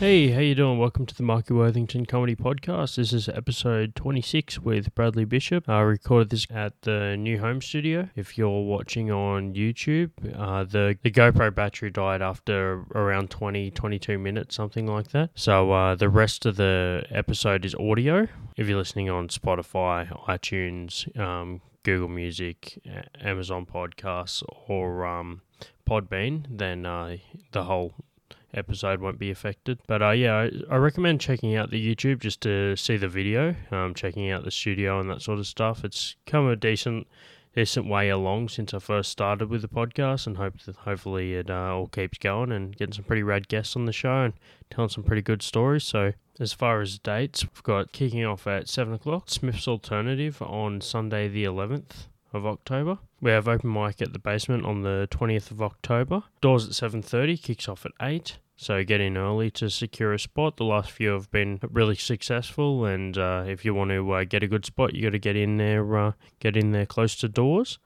Hey, how you doing? Welcome to the Marky Worthington Comedy Podcast. This is episode 26 with Bradley Bishop. I recorded this at the new home studio. If you're watching on YouTube, uh, the, the GoPro battery died after around 20, 22 minutes, something like that. So uh, the rest of the episode is audio. If you're listening on Spotify, iTunes, um, Google Music, Amazon Podcasts, or um, Podbean, then uh, the whole episode won't be affected. But uh, yeah, I, I recommend checking out the YouTube just to see the video, um, checking out the studio and that sort of stuff. It's come a decent decent way along since I first started with the podcast, and hope that hopefully it uh, all keeps going and getting some pretty rad guests on the show and telling some pretty good stories. So. As far as dates, we've got kicking off at 7 o'clock, Smith's Alternative on Sunday the 11th of October. We have open mic at the basement on the 20th of October. Doors at 7:30, kicks off at 8. So get in early to secure a spot. The last few have been really successful, and uh, if you want to uh, get a good spot, you got to get in there, uh, get in there close to doors.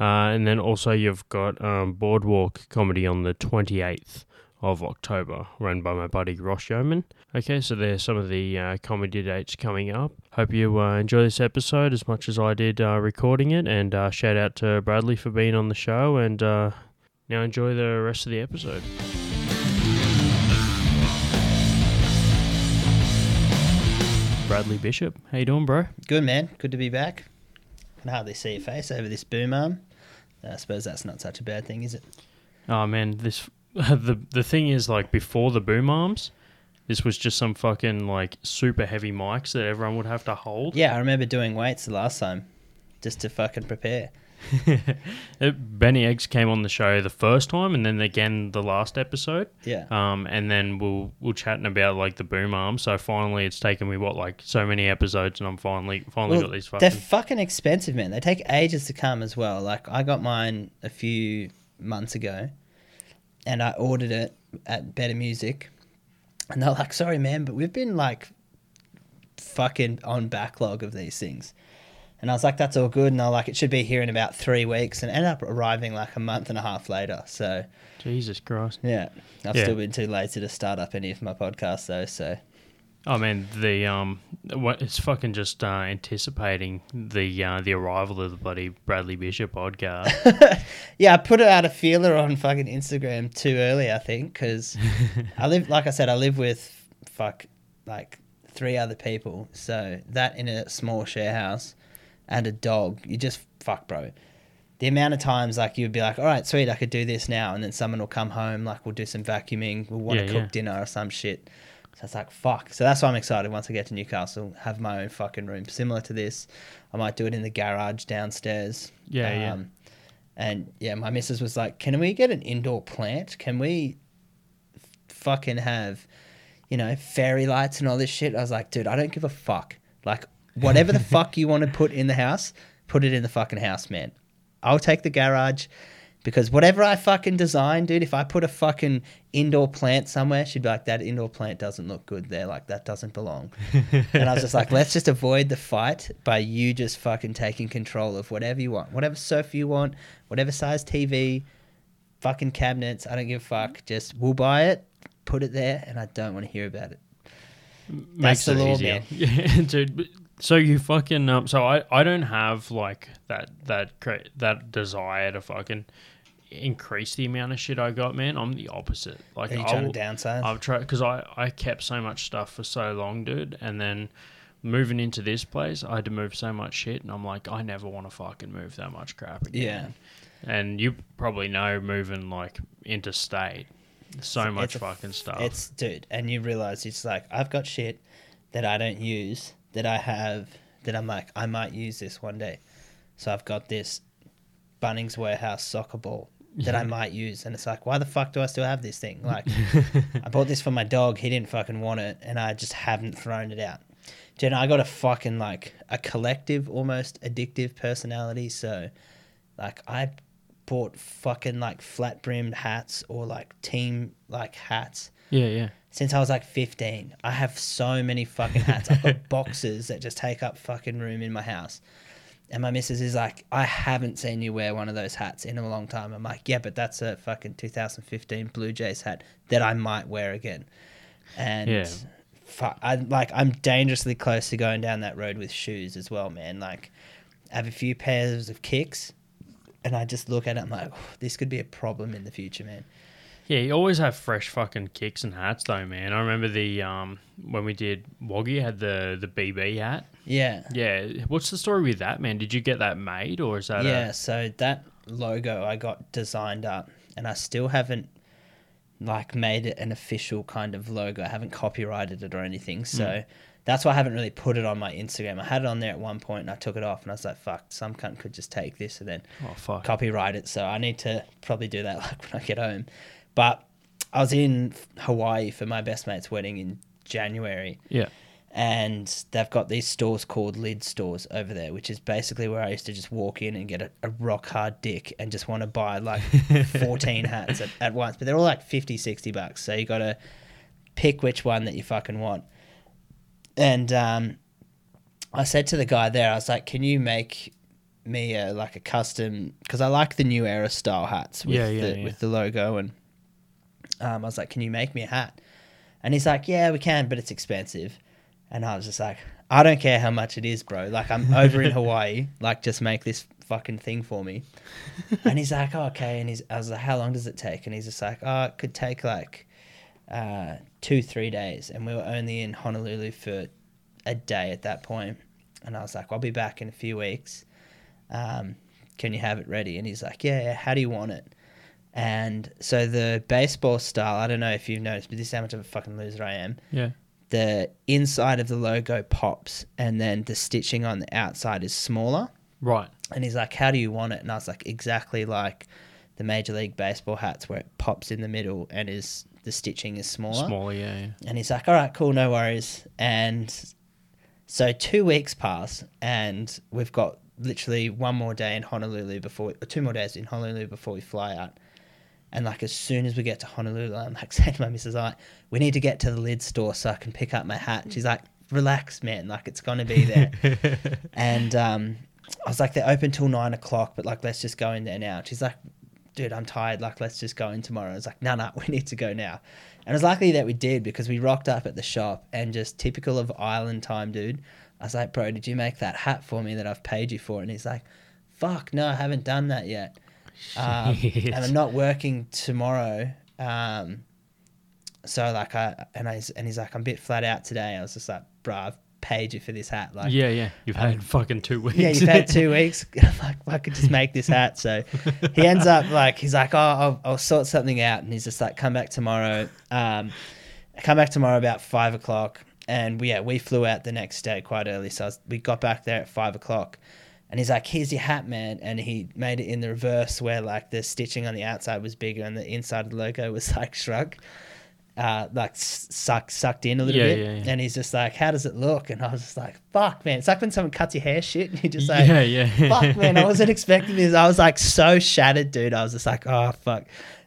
Uh, and then also you've got um, Boardwalk Comedy on the 28th of October, run by my buddy Ross Yeoman. Okay, so there's some of the uh, comedy dates coming up. Hope you uh, enjoy this episode as much as I did recording it, and shout out to Bradley for being on the show. And now enjoy the rest of the episode. Bradley Bishop, how you doing, bro? Good man, good to be back. Can hardly see your face over this boom arm. I suppose that's not such a bad thing, is it? Oh man, this the the thing is like before the boom arms, this was just some fucking like super heavy mics that everyone would have to hold. Yeah, I remember doing weights the last time, just to fucking prepare. Uh, Benny Eggs came on the show the first time, and then again the last episode. Yeah. Um, and then we'll we'll chatting about like the boom arm. So finally, it's taken me what like so many episodes, and I'm finally finally Well, got these Fucking... they're fucking. fucking expensive, man. They take ages to come as well. Like I got mine a few months ago, and I ordered it at Better Music, and they're like, "Sorry, man, but we've been like fucking on backlog of these things." And I was like, "That's all good," and they're like, "It should be here in about three weeks," and ended up arriving like a month and a half later. So Jesus Christ. yeah, I've Yeah. still been too lazy to start up any of my podcasts though. So I mean, the um, what it's fucking just uh, anticipating the uh, the arrival of the bloody Bradley Bishop podcast. Yeah, I put out a feeler on fucking Instagram too early, I think, because I live, like I said, I live with fuck like three other people. So that in a small share house and a dog, you just fuck, bro. The amount of times like you'd be like, all right, sweet, I could do this now, and then someone will come home, like we'll do some vacuuming, we'll want to Yeah, cook yeah. dinner or some shit. So it's like fuck. So that's why I'm excited. Once I get to Newcastle, have my own fucking room similar to this. I might do it in the garage downstairs. Yeah, yeah. Um, and yeah, my missus was like, "Can we get an indoor plant? Can we fucking have, you know, fairy lights and all this shit?" I was like, "Dude, I don't give a fuck. Like, whatever the fuck you want to put in the house, put it in the fucking house, man. I'll take the garage." Because whatever I fucking design, dude, if I put a fucking indoor plant somewhere, she'd be like, that indoor plant doesn't look good there. Like, that doesn't belong. and I was just like, let's just avoid the fight by you just fucking taking control of whatever you want, whatever sofa you want, whatever size TV, fucking cabinets. I don't give a fuck. Just we'll buy it, put it there, and I don't want to hear about it. Makes the it law, easier. man. Yeah, dude. So you fucking um. So I I don't have like that that cra- that desire to fucking increase the amount of shit I got, man. I'm the opposite. Like Are you I trying will- to downsize? I've tried because I I kept so much stuff for so long, dude, and then moving into this place, I had to move so much shit, and I'm like, I never want to fucking move that much crap again. Yeah. And you probably know moving like interstate, so much It's a- fucking stuff. It's dude, and you realize it's like I've got shit that I don't use that I have that I'm like I might use this one day. So I've got this Bunnings warehouse soccer ball that I might use, and it's like, why the fuck do I still have this thing? Like, I bought this for my dog. He didn't fucking want it, and I just haven't thrown it out. Jenna, I got a fucking like a collective, almost addictive personality. So, like, I bought fucking like flat brimmed hats or like team like hats yeah, yeah. Since I was like 15. I have so many fucking hats. I've got boxes that just take up fucking room in my house. And my missus is like, I haven't seen you wear one of those hats in a long time. I'm like, yeah, but that's a fucking 2015 Blue Jays hat that I might wear again. and Yeah. fu- I like I'm dangerously close to going down that road with shoes as well, man. Like I have a few pairs of kicks, and I just look at it. I'm like, "Oh, this could be a problem in the future, man. Yeah, you always have fresh fucking kicks and hats though, man. I remember the um when we did Wagga had the the BB hat. Yeah. Yeah, what's the story with that, man? Did you get that made or is that Yeah, so that logo I got designed up, and I still haven't like made it an official kind of logo. I haven't copyrighted it or anything, so that's why I haven't really put it on my Instagram. I had it on there at one point, and I took it off, and I was like, "Fuck, some cunt could just take this and then oh fuck? copyright it." So I need to probably do that like when I get home. But I was in Hawaii for my best mate's wedding in January, Yeah. and they've got these stores called lid stores over there, which is basically where I used to just walk in and get a, a rock hard dick and just want to buy like 14 hats at, at once. But they're all like 50, 60 bucks. So you got to pick which one that you fucking want. And um, I said to the guy there, I was like, can you make me a, like a custom, because I like the new era style hats with, Yeah, yeah, the, yeah. with the logo. And um, I was like, can you make me a hat? And he's like, yeah, we can, but it's expensive. And I was just like, I don't care how much it is, bro. Like, I'm over in Hawaii. Like, just make this fucking thing for me. and he's like, oh, okay. And he's, I was like, how long does it take? And he's just like, oh, it could take like uh, two, three days. And we were only in Honolulu for a day at that point. And I was like, I'll be back in a few weeks. Um, can you have it ready? And he's like, yeah, yeah. How do you want it? And so the baseball style, I don't know if you've noticed, but this is how much of a fucking loser I am Yeah. the inside of the logo pops and then the stitching on the outside is smaller. Right. And he's like, How do you want it? And I was like, Exactly like the Major League Baseball hats where it pops in the middle and is the stitching is smaller. Smaller, yeah, yeah. And he's like, All right, cool, no worries. And so two weeks pass and we've got literally one more day in Honolulu before or two more days in Honolulu before we fly out. And like as soon as we get to Honolulu, I'm like saying to my missus, like, we need to get to the lid store so I can pick up my hat. And she's like, relax, man, like it's gonna be there. and um, I was like, they're open till nine o'clock, but like let's just go in there now. She's like, dude, I'm tired. Like let's just go in tomorrow. I was like, no, no, we need to go now. And it was lucky that we did because we rocked up at the shop and just typical of island time, dude. I was like, bro, did you make that hat for me that I've paid you for? And he's like, fuck, no, I haven't done that yet. Um, and I'm not working tomorrow. Um, so like I and I and he's like, I'm a bit flat out today. I was just like, bro, I've paid you for this hat. Like, yeah, yeah. You've um, had fucking two weeks. yeah, you've had two weeks. Like, I could just make this hat. So he ends up like, he's like, oh, I'll, I'll sort something out. And he's just like, come back tomorrow. Um, come back tomorrow about five o'clock. And we, yeah, we flew out the next day quite early. So I was, we got back there at five o'clock. And he's like, here's your hat, man. And he made it in the reverse where like the stitching on the outside was bigger and the inside of the logo was like shrunk. Uh, like sucked sucked in a little Yeah, bit, yeah, yeah. and he's just like, "How does it look?" And I was just like, "Fuck, man!" It's like when someone cuts your hair, shit, and you just like, yeah, yeah. fuck man i wasn't expecting this i was like so shattered dude i was just like oh fuck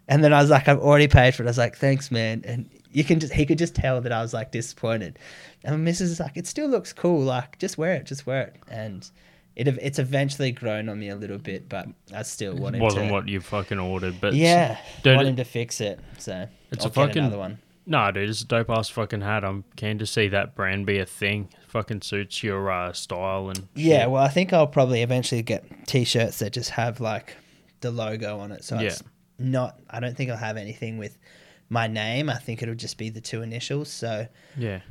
and then i was like i've already paid for it i was like thanks man and you can just he could just tell that i was like disappointed and my missus is like it still looks cool like just wear it just wear it and it it's eventually grown on me a little bit but i still want him Wasn't to what you fucking ordered, but yeah Dude, want it- him to fix it so It's I'll a get fucking- another one No, dude, it's a dope ass fucking hat. I'm keen to see that brand be a thing. Fucking suits your uh, style and Yeah, well, I think I'll probably eventually get t-shirts that just have like the logo on it. So it's not. I don't think I'll have anything with my name. I think it'll just be the two initials. So, yeah,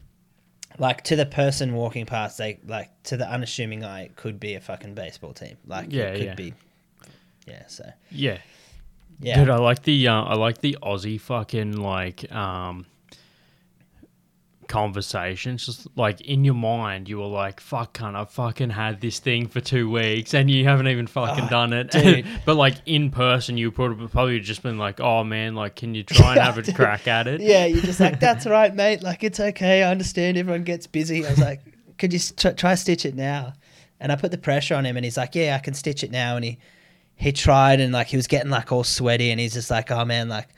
like to the person walking past, they like to the unassuming eye, it could be a fucking baseball team. Like, Yeah, it could yeah. be. Yeah. So yeah. yeah, Dude, I like the uh, I like the Aussie fucking like um conversations. Just like in your mind, you were like, "Fuck, can I fucking had this thing for two weeks, and you haven't even fucking Oh, done it." but like in person, you probably probably just been like, "Oh man, like, can you try and have a crack at it?" yeah, you're just like, that's right, mate. Like, it's okay. I understand everyone gets busy. I was like, could you s- try, try stitch it now? And I put the pressure on him, and he's like, yeah, I can stitch it now. And he he tried, and like he was getting like all sweaty, and he's just like, oh man, like.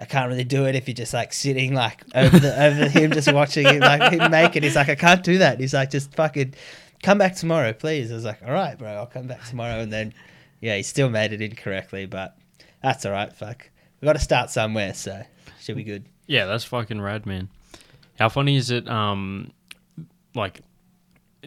I can't really do it if you're just like sitting like over the over him just watching him like him make it. He's like, I can't do that. He's like, just fucking come back tomorrow, please. I was like, all right, bro, I'll come back tomorrow. And then, yeah, he still made it incorrectly, but that's all right. Fuck, we got to start somewhere, so should be good. Yeah, that's fucking rad, man. How funny is it? Um, like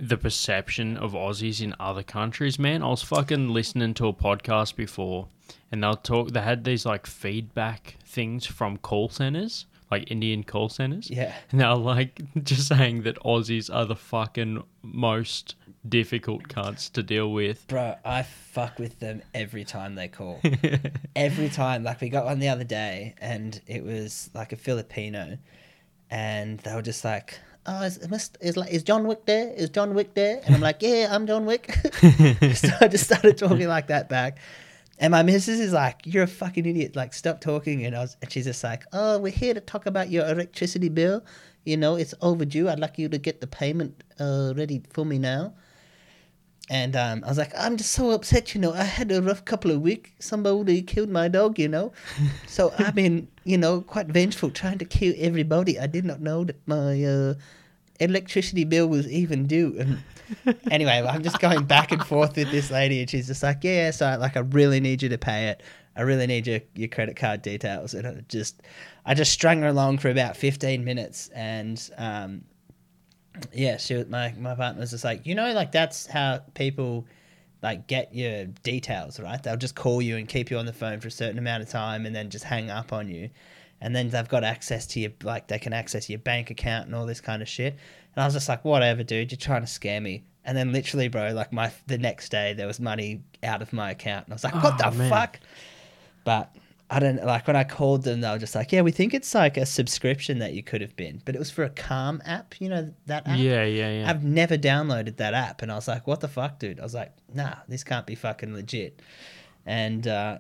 the perception of Aussies in other countries, man. I was fucking listening to a podcast before, and they'll talk. They had these like feedback things from call centers, like Indian call centers. Yeah. And they're like just saying that Aussies are the fucking most difficult cunts to deal with. Bro, I fuck with them every time they call. every time. Like we got one the other day and it was like a Filipino and they were just like, Oh, is, is, is like is John Wick there? Is John Wick there? And I'm like, Yeah, I'm John Wick. so I just started talking like that back. And my missus is like, "You're a fucking idiot! Like, stop talking." And I was, and she's just like, "Oh, we're here to talk about your electricity bill. You know, it's overdue. I'd like you to get the payment uh, ready for me now." And um, I was like, "I'm just so upset. You know, I had a rough couple of weeks. Somebody killed my dog. You know, so I've been, you know, quite vengeful, trying to kill everybody. I did not know that my uh, electricity bill was even due." And anyway, I'm just going back and forth with this lady, and she's just like, "Yeah, so like, I really need you to pay it. I really need your your credit card details." And I just, I just strung her along for about 15 minutes, and um, yeah, she was, my my partner was just like, you know, like that's how people like get your details, right? They'll just call you and keep you on the phone for a certain amount of time, and then just hang up on you. And then they've got access to your like they can access your bank account and all this kind of shit. And I was just like, whatever, dude, you're trying to scare me. And then literally, bro, like my the next day there was money out of my account, and I was like, what Oh, the man. fuck? But I don't like when I called them, they were just like, yeah, we think it's like a subscription that you could have been, but it was for a Calm app, you know that app. Yeah, yeah, yeah. I've never downloaded that app, and I was like, "What the fuck, dude?" I was like, "Nah, this can't be fucking legit." And uh,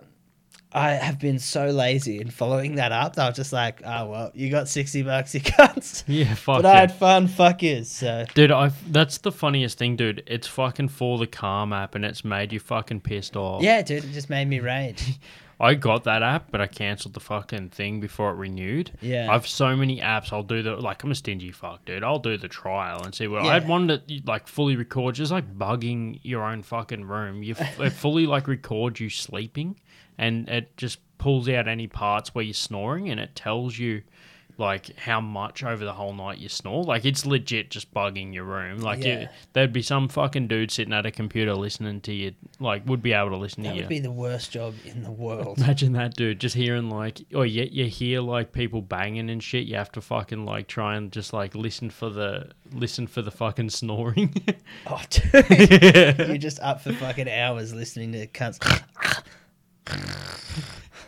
I have been so lazy in following that up. I was just like, "Oh well, you got sixty bucks, you cunts." yeah, fuck but I had fun, fuck. So Dude, I that's the funniest thing, dude. It's fucking for the Calm app, and it's made you fucking pissed off. yeah, dude, it just made me rage. I got that app, but I cancelled the fucking thing before it renewed. Yeah. I've so many apps. I'll do the like. I'm a stingy fuck, dude. I'll do the trial and see what. I had one that like fully records, just like bugging your own fucking room. You it fully like records you sleeping, and it just pulls out any parts where you're snoring, and it tells you like how much over the whole night you snore. Like it's legit just bugging your room. Like Yeah. you, there'd be some fucking dude sitting at a computer listening to you. Like would be able to listen That to you. That would be the worst job in the world. Imagine that, dude. Just hearing like, or you, you hear like people banging and shit. You have to fucking like try and just like listen for the listen for the fucking snoring. Oh, dude, you're just up for fucking hours listening to cunts.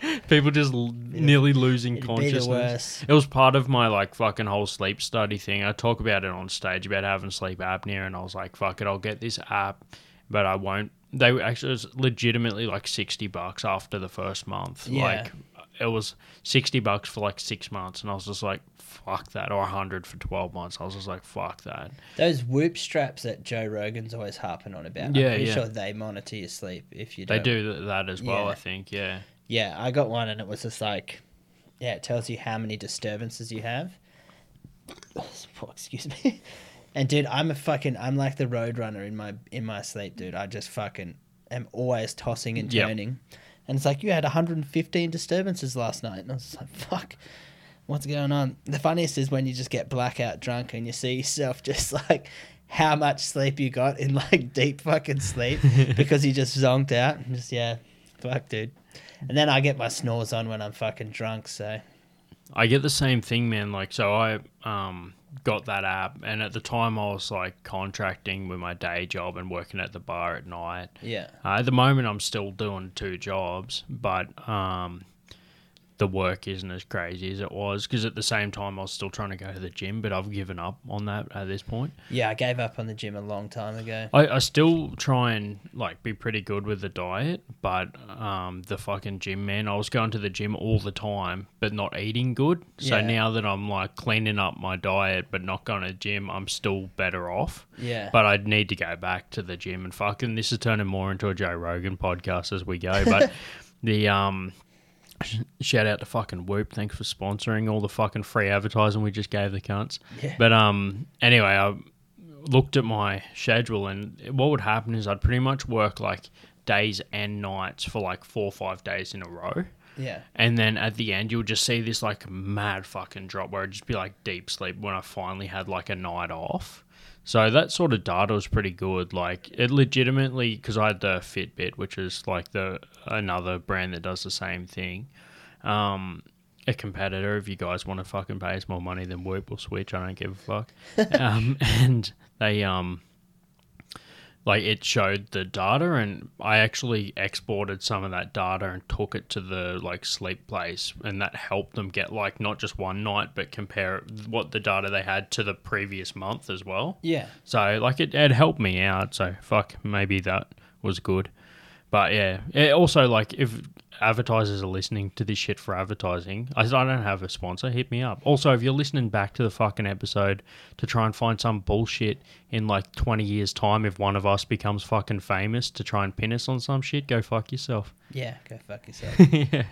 people just l- nearly losing It'd consciousness. It was part of my like fucking whole sleep study thing. I talk about it on stage about having sleep apnea, and I was like, "Fuck it, I'll get this app, but I won't." They were actually it was legitimately like sixty bucks after the first month. Yeah. Like it was sixty bucks for like six months, and I was just like, "Fuck that," or hundred for twelve months. I was just like, "Fuck that." Those whoop straps that Joe Rogan's always harping on about. Yeah, I'm pretty yeah. sure they monitor your sleep if you They don't. do that as well. Yeah. I think. Yeah. Yeah, I got one and it was just like, yeah, it tells you how many disturbances you have. Excuse me. And dude, I'm a fucking, I'm like the road runner in my in my sleep, dude. I just fucking am always tossing and Yep. turning. And it's like you had 115 disturbances last night, and I was like, fuck. What's going on? The funniest is when you just get blackout drunk and you see yourself just like how much sleep you got in like deep fucking sleep because you just zonked out. And just yeah, fuck, dude. And then I get my snores on when I'm fucking drunk. So I get the same thing, man. Like, so I um got that app, and at the time I was like contracting with my day job and working at the bar at night. yeah, Uh, at the moment, I'm still doing two jobs, but um, the work isn't as crazy as it was because at the same time I was still trying to go to the gym, but I've given up on that at this point. yeah, I gave up on the gym a long time ago. I, I still try and like be pretty good with the diet, but um, the fucking gym man, I was going to the gym all the time, but not eating good. So Yeah. now that I'm like cleaning up my diet, but not going to the gym, I'm still better off. Yeah, But I'd need to go back to the gym and fucking this is turning more into a Joe Rogan podcast as we go. But the um shout out to fucking Whoop, thanks for sponsoring all the fucking free advertising we just gave the cunts. Yeah. But um anyway, I looked at my schedule and what would happen is I'd pretty much work like days and nights for like four or five days in a row. Yeah. And then at the end, you'll just see this like mad fucking drop where it'd just be like deep sleep when I finally had like a night off. So that sort of data was pretty good. Like it legitimately, because I had the Fitbit, which is like the another brand that does the same thing. Um, a competitor, if you guys want to fucking pay us more money than Whoop or Switch, I don't give a fuck. um, and they um like it showed the data and i actually exported some of that data and took it to the like sleep place and that helped them get like not just one night but compare what the data they had to the previous month as well Yeah. so like it, it helped me out so fuck maybe that was good but yeah it also like if advertisers are listening to this shit for advertising I, said I don't have a sponsor hit me up also if you're listening back to the fucking episode to try and find some bullshit in like 20 years time if one of us becomes fucking famous to try and pin us on some shit go fuck yourself Yeah. Go fuck yourself. yeah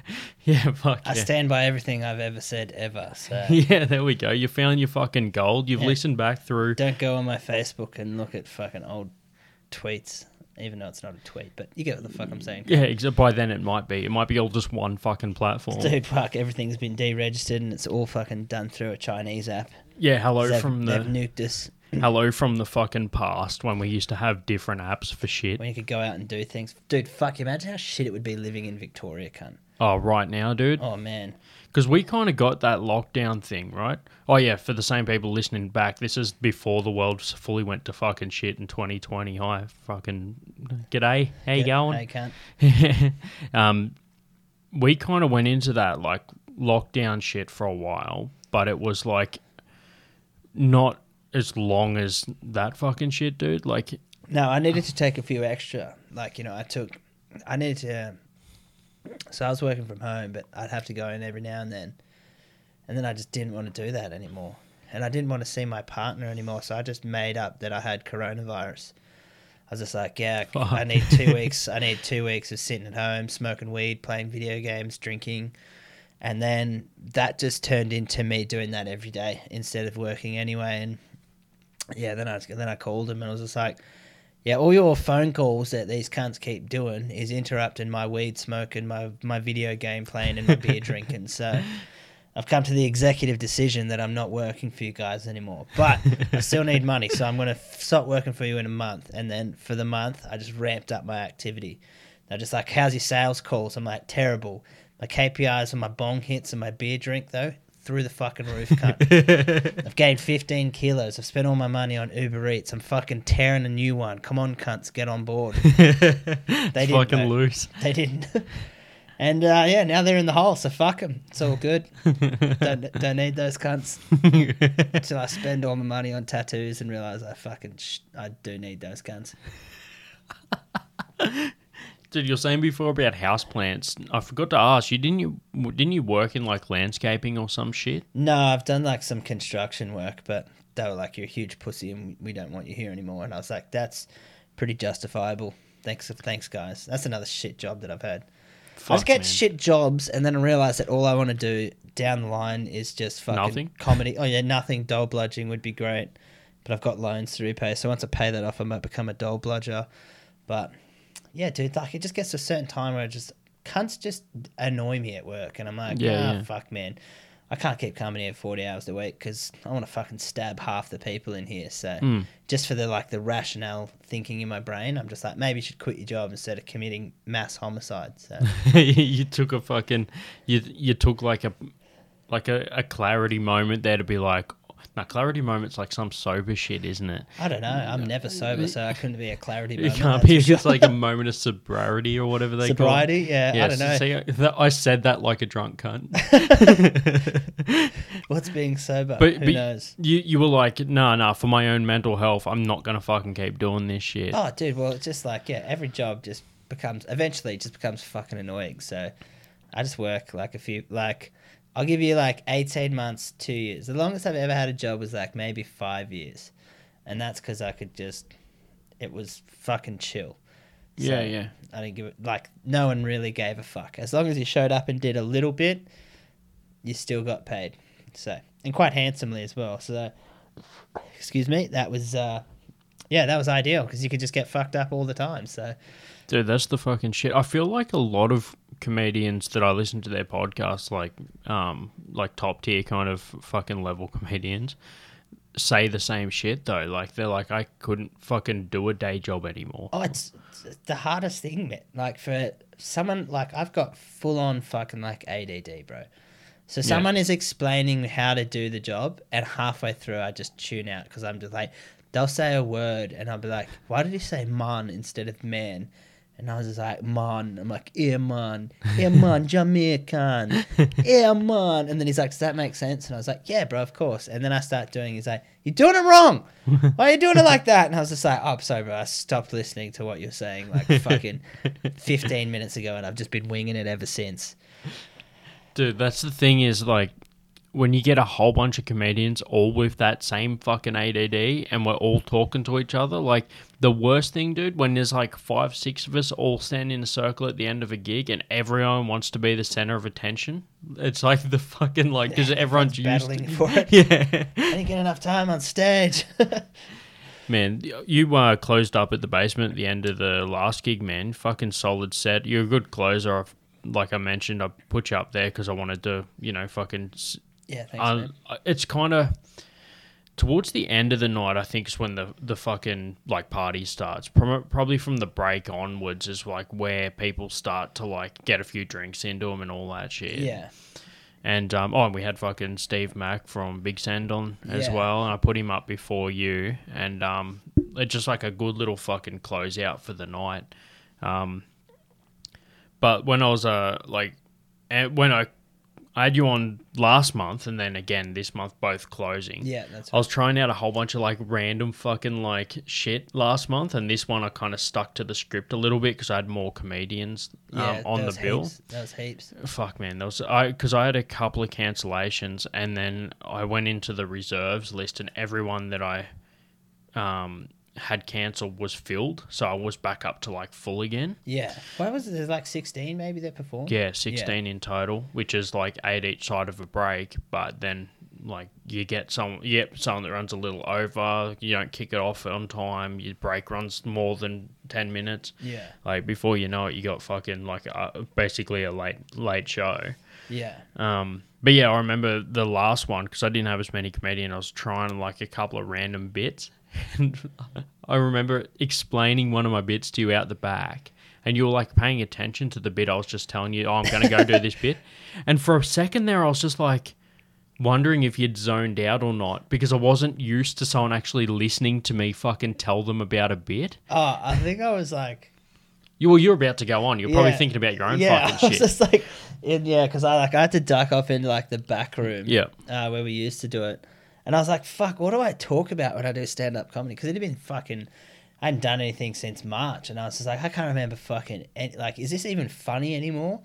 yeah fuck I yeah. stand by everything I've ever said ever. So yeah there we go you found your fucking gold you've Yeah. listened back through don't go on my Facebook and look at fucking old tweets, even though it's not a tweet. But you get what the fuck I'm saying. yeah except by then it might be it might be all just one fucking platform Dude, fuck, everything's been deregistered and it's all fucking done through a Chinese app. Yeah, hello They've, from they've the nuked us hello from the fucking past when we used to have different apps for shit. when you could go out and do things. Dude, fuck, imagine how shit it would be living in Victoria, cunt. Oh, right now, dude, Oh, man. Because we kind of got that lockdown thing, right? Oh yeah, for the same people listening back, this is before the world fully went to fucking shit in 2020. Hi, fucking g'day, how you Yeah, going? Hey, cunt. um, we kind of went into that like lockdown shit for a while, but it was like not as long as that fucking shit, dude. Like, No, I needed to take a few extra. Like, you know, I took, I needed to, so I was working from home, but I'd have to go in every now and then. And then I just didn't want to do that anymore. And I didn't want to see my partner anymore. So I just made up that I had coronavirus. I was just like, yeah, I need two weeks. I need two weeks of sitting at home, smoking weed, playing video games, drinking. And then that just turned into me doing that every day instead of working anyway. And yeah, then I then I called him and I was just like, yeah, all your phone calls that these cunts keep doing is interrupting my weed smoking, my my video game playing, and my beer drinking. So I've come to the executive decision that I'm not working for you guys anymore. But I still need money, so I'm going to f- stop working for you in a month. And then for the month, I just ramped up my activity. They're just like, "How's your sales calls?" I'm like, "Terrible." My KPIs and my bong hits and my beer drink though through the fucking roof. Cunt. I've gained 15 kilos. I've spent all my money on Uber Eats. I'm fucking tearing a new one. Come on, cunts, get on board. they didn't fucking know. loose. They didn't. And uh, yeah, now they're in the hole, so fuck them. It's all good. don't, don't need those cunts. Until I spend all my money on tattoos and realize I fucking sh- I do need those cunts. Dude, you're saying before about houseplants. I forgot to ask you. Didn't you? Didn't you work in like landscaping or some shit? No, I've done like some construction work, but they were like, "You're a huge pussy, and we don't want you here anymore." And I was like, "That's pretty justifiable." Thanks, thanks, guys. That's another shit job that I've had. I just get man. shit jobs, and then I realize that all I want to do down the line is just fucking Nothing? comedy. Oh yeah, nothing. Dole bludging would be great, but I've got loans to repay. So once I pay that off, I might become a dole bludger. But yeah, dude, like it just gets to a certain time where it just cunts just annoy me at work, and I'm like, Yeah, yeah, yeah. fuck, man. I can't keep coming here 40 hours a week because I want to fucking stab half the people in here. So Mm. just for the like the rationale thinking in my brain, I'm just like maybe you should quit your job instead of committing mass homicide. So you took a fucking you you took like a like a, a clarity moment there to be like now clarity moment's like some sober shit isn't it I don't know. I'm never sober, so I couldn't be a clarity. it can't be for just like a moment of sobriety or whatever they sobriety. Yeah, call it Yeah, I don't know. see, that- I said that like a drunk cunt What's being sober? But- Who but- knows? you you were like nah nah for my own mental health i'm not gonna fucking keep doing this shit Oh, dude. Well, it's just like yeah, every job just becomes eventually it just becomes fucking annoying. So I just work like a few like I'll give you like eighteen months, two years. The longest I've ever had a job was like maybe five years, and that's because I could just it was fucking chill. yeah yeah I didn't give it like no one really gave a fuck. As long as you showed up and did a little bit, you still got paid. So and quite handsomely as well. So excuse me, that was uh yeah, that was ideal because you could just get fucked up all the time. So Dude, that's the fucking shit. I feel like a lot of comedians that I listen to their podcasts, like um, like top tier kind of fucking level comedians, say the same shit though. Like they're like, I couldn't fucking do a day job anymore. Oh, it's, it's the hardest thing, man. Like for someone like I've got full on fucking like ADD, bro. So someone is explaining how to do the job, and halfway through, I just tune out because I'm just like, they'll say a word, and I'll be like, why did he say man instead of man? And I was just like, man. I'm like, yeah, man. Yeah, man, Jamaican. Yeah, man. And then he's like, does that make sense? And I was like, yeah, bro, of course. And then I start doing, he's like, you're doing it wrong. Why are you doing it like that? And I was just like, oh, I'm sorry, bro. I stopped listening to what you're saying like fucking 15 minutes ago, and I've just been winging it ever since. Dude, that's the thing is like when you get a whole bunch of comedians all with that same fucking ADD and we're all talking to each other, like the worst thing, dude, when there's like five, six of us all standing in a circle at the end of a gig and everyone wants to be the center of attention. It's like the fucking like because everyone's used battling to, for it. Yeah, I didn't get enough time on stage. man, you uh, closed up at the basement at the end of the last gig, man. Fucking solid set. You're a good closer. I've, like I mentioned, I put you up there because I wanted to, you know, fucking yeah, thanks, man. it's kind of towards the end of the night. I think is when the the fucking like party starts. Probably from the break onwards is like where people start to like get a few drinks into them and all that shit. Yeah. And um, oh, and we had fucking Steve Mack from Big Sand on as Yeah. well, and I put him up before you, and um, it's just like a good little fucking closeout for the night. Um, but when I was uh like, and when I I had you on last month, and then again this month, both closing. Yeah, that's Right. I was trying out a whole bunch of like random fucking like shit last month, and this one I kind of stuck to the script a little bit because I had more comedians um, yeah, on the bill. Heaps. That was heaps. Fuck man, there was I because I had a couple of cancellations, and then I went into the reserves list, and everyone that I um had cancelled was filled, so I was back up to like full again. Yeah. What was it? There's like 16 maybe that performed? Yeah, sixteen in total, which is like eight each side of a break. But then like you get some, yep, someone that runs a little over. You don't kick it off on time. Your break runs more than ten minutes. Yeah. Like before you know it, you got fucking like a, basically a late late show. Yeah. Um, but yeah, I remember the last one because I didn't have as many comedian. I was trying like a couple of random bits, and I remember explaining one of my bits to you out the back, and you were like paying attention to the bit I was just telling you. Oh, I'm going to go do this bit, and for a second there, I was just like wondering if you'd zoned out or not because I wasn't used to someone actually listening to me fucking tell them about a bit. Oh, I think I was like, You well, you're about to go on. You're probably Yeah. thinking about your own yeah, fucking was shit. just like, in, yeah, because I like I had to duck off into like the back room. Yeah. uh, where we used to do it. And I was like, fuck, what do I talk about when I do stand up comedy? Because it had been fucking, I hadn't done anything since March. And I was just like, I can't remember fucking, any, like, is this even funny anymore?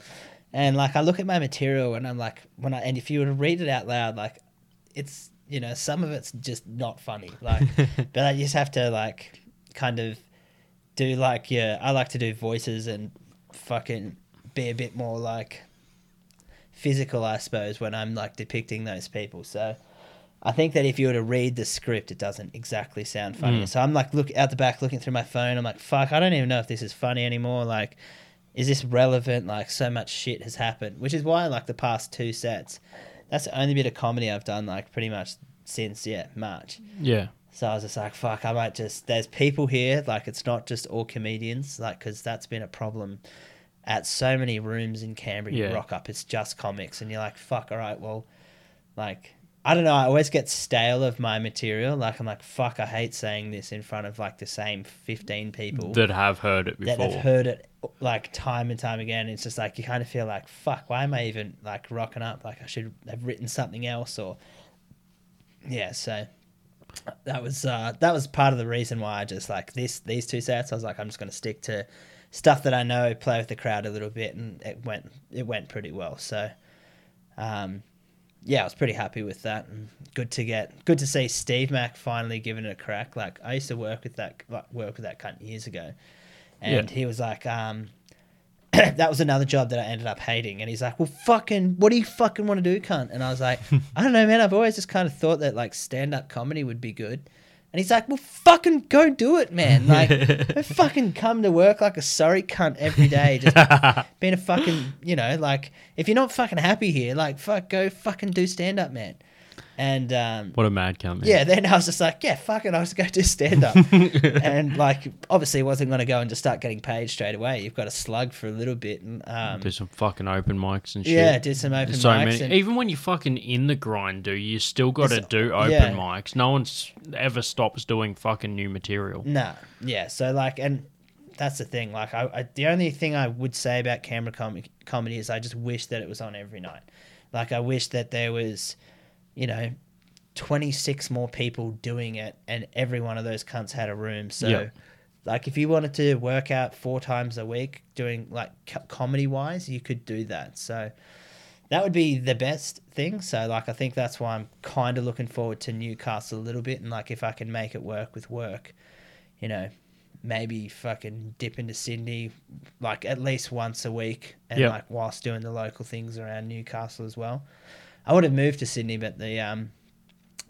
And like, I look at my material and I'm like, when I, and if you were to read it out loud, like, it's, you know, some of it's just not funny. Like, but I just have to like kind of do like, yeah, I like to do voices and fucking be a bit more like physical, I suppose, when I'm like depicting those people. So I think that if you were to read the script, it doesn't exactly sound funny. Mm. So I'm like look out the back, looking through my phone. I'm like, fuck, I don't even know if this is funny anymore. Like, is this relevant? Like, so much shit has happened, which is why like the past two sets, that's the only bit of comedy I've done like pretty much since yeah March. yeah. So I was just like, fuck, I might just. There's people here, like it's not just all comedians, like because that's been a problem at so many rooms in Canberra. You Yeah. rock up, it's just comics, and you're like, fuck, all right, well, like I don't know. I always get stale of my material. Like I'm like, fuck, I hate saying this in front of like the same 15 people That have heard it before. that have heard it like time and time again. It's just like you kind of feel like, fuck, why am I even like rocking up? Like I should have written something else or yeah. So that was uh, that was part of the reason why I just like this these two sets. I was like, I'm just gonna stick to stuff that I know, play with the crowd a little bit, and it went it went pretty well. So. Um, yeah, I was pretty happy with that, and good to get good to see Steve Mack finally giving it a crack. Like I used to work with that like, work with that cunt years ago, and Yeah. he was like, um, that was another job that I ended up hating. And he's like, well, fucking, what do you fucking want to do, cunt? And I was like, I don't know, man. I've always just kind of thought that like stand up comedy would be good. And he's like, well, fucking go do it, man. Like, don't fucking come to work like a sorry cunt every day, just being a fucking, you know, like, if you're not fucking happy here, like, fuck, go fucking do stand up, man. And, um, What a mad man. yeah, then I was just like, yeah, fuck it, I'll just go do stand up. and, like, obviously, wasn't going to go and just start getting paid straight away. You've got to slug for a little bit. And, um, Do some fucking open mics and shit. yeah, did some open There's so mics. many. and- Even when you're fucking in the grind, dude, you still got to do open yeah. mics. No one's ever stops doing fucking new material. Nah, yeah. So like, and that's the thing. Like, I, I the only thing I would say about Canberra com- comedy is I just wish that it was on every night. Like, I wish that there was, you know, twenty six more people doing it, and every one of those cunts had a room. So. Yeah. Like if you wanted to work out four times a week doing like comedy wise, you could do that. So that would be the best thing. So like I think that's why I'm kind of looking forward to Newcastle a little bit, and like if I can make it work with work, you know, maybe fucking dip into Sydney like at least once a week, and Yep. like whilst doing the local things around Newcastle as well. I would have moved to Sydney, but the um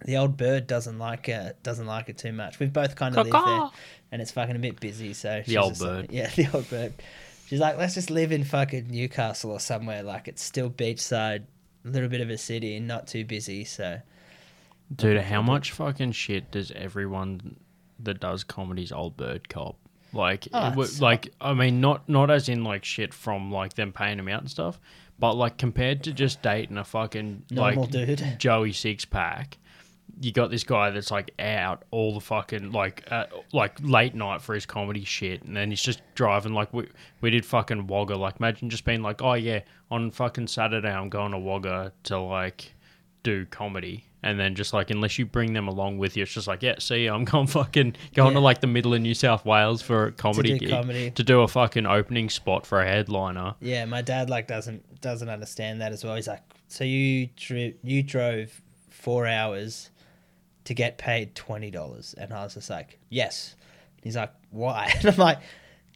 the old bird doesn't like it doesn't like it too much. We've both kind of lived there, and it's fucking a bit busy. So she's old just like- bird. yeah, the old bird. She's like, let's just live in fucking Newcastle or somewhere like it's still beachside, a little bit of a city, and not too busy. So Dude, how much fucking shit does everyone that does comedy's old bird cop? Like, Oh, it w- like I mean, not not as in like shit from like them paying him out and stuff, but like compared to just dating a fucking normal like dude. Joey six pack, you got this guy that's like out all the fucking like uh, like late night for his comedy shit, and then he's just driving like we we did fucking Wagga. Like imagine just being like, oh yeah, on fucking Saturday I'm going to Wagga to like do comedy. And then just like unless you bring them along with you, it's just like yeah, see, I'm going fucking going to like the middle of New South Wales for a comedy do gig comedy. to do a fucking opening spot for a headliner. Yeah, my dad like doesn't doesn't understand that as well. He's like, so you dri- you drove four hours to get paid twenty dollars, and I was just like, yes. He's like, why? And I'm like,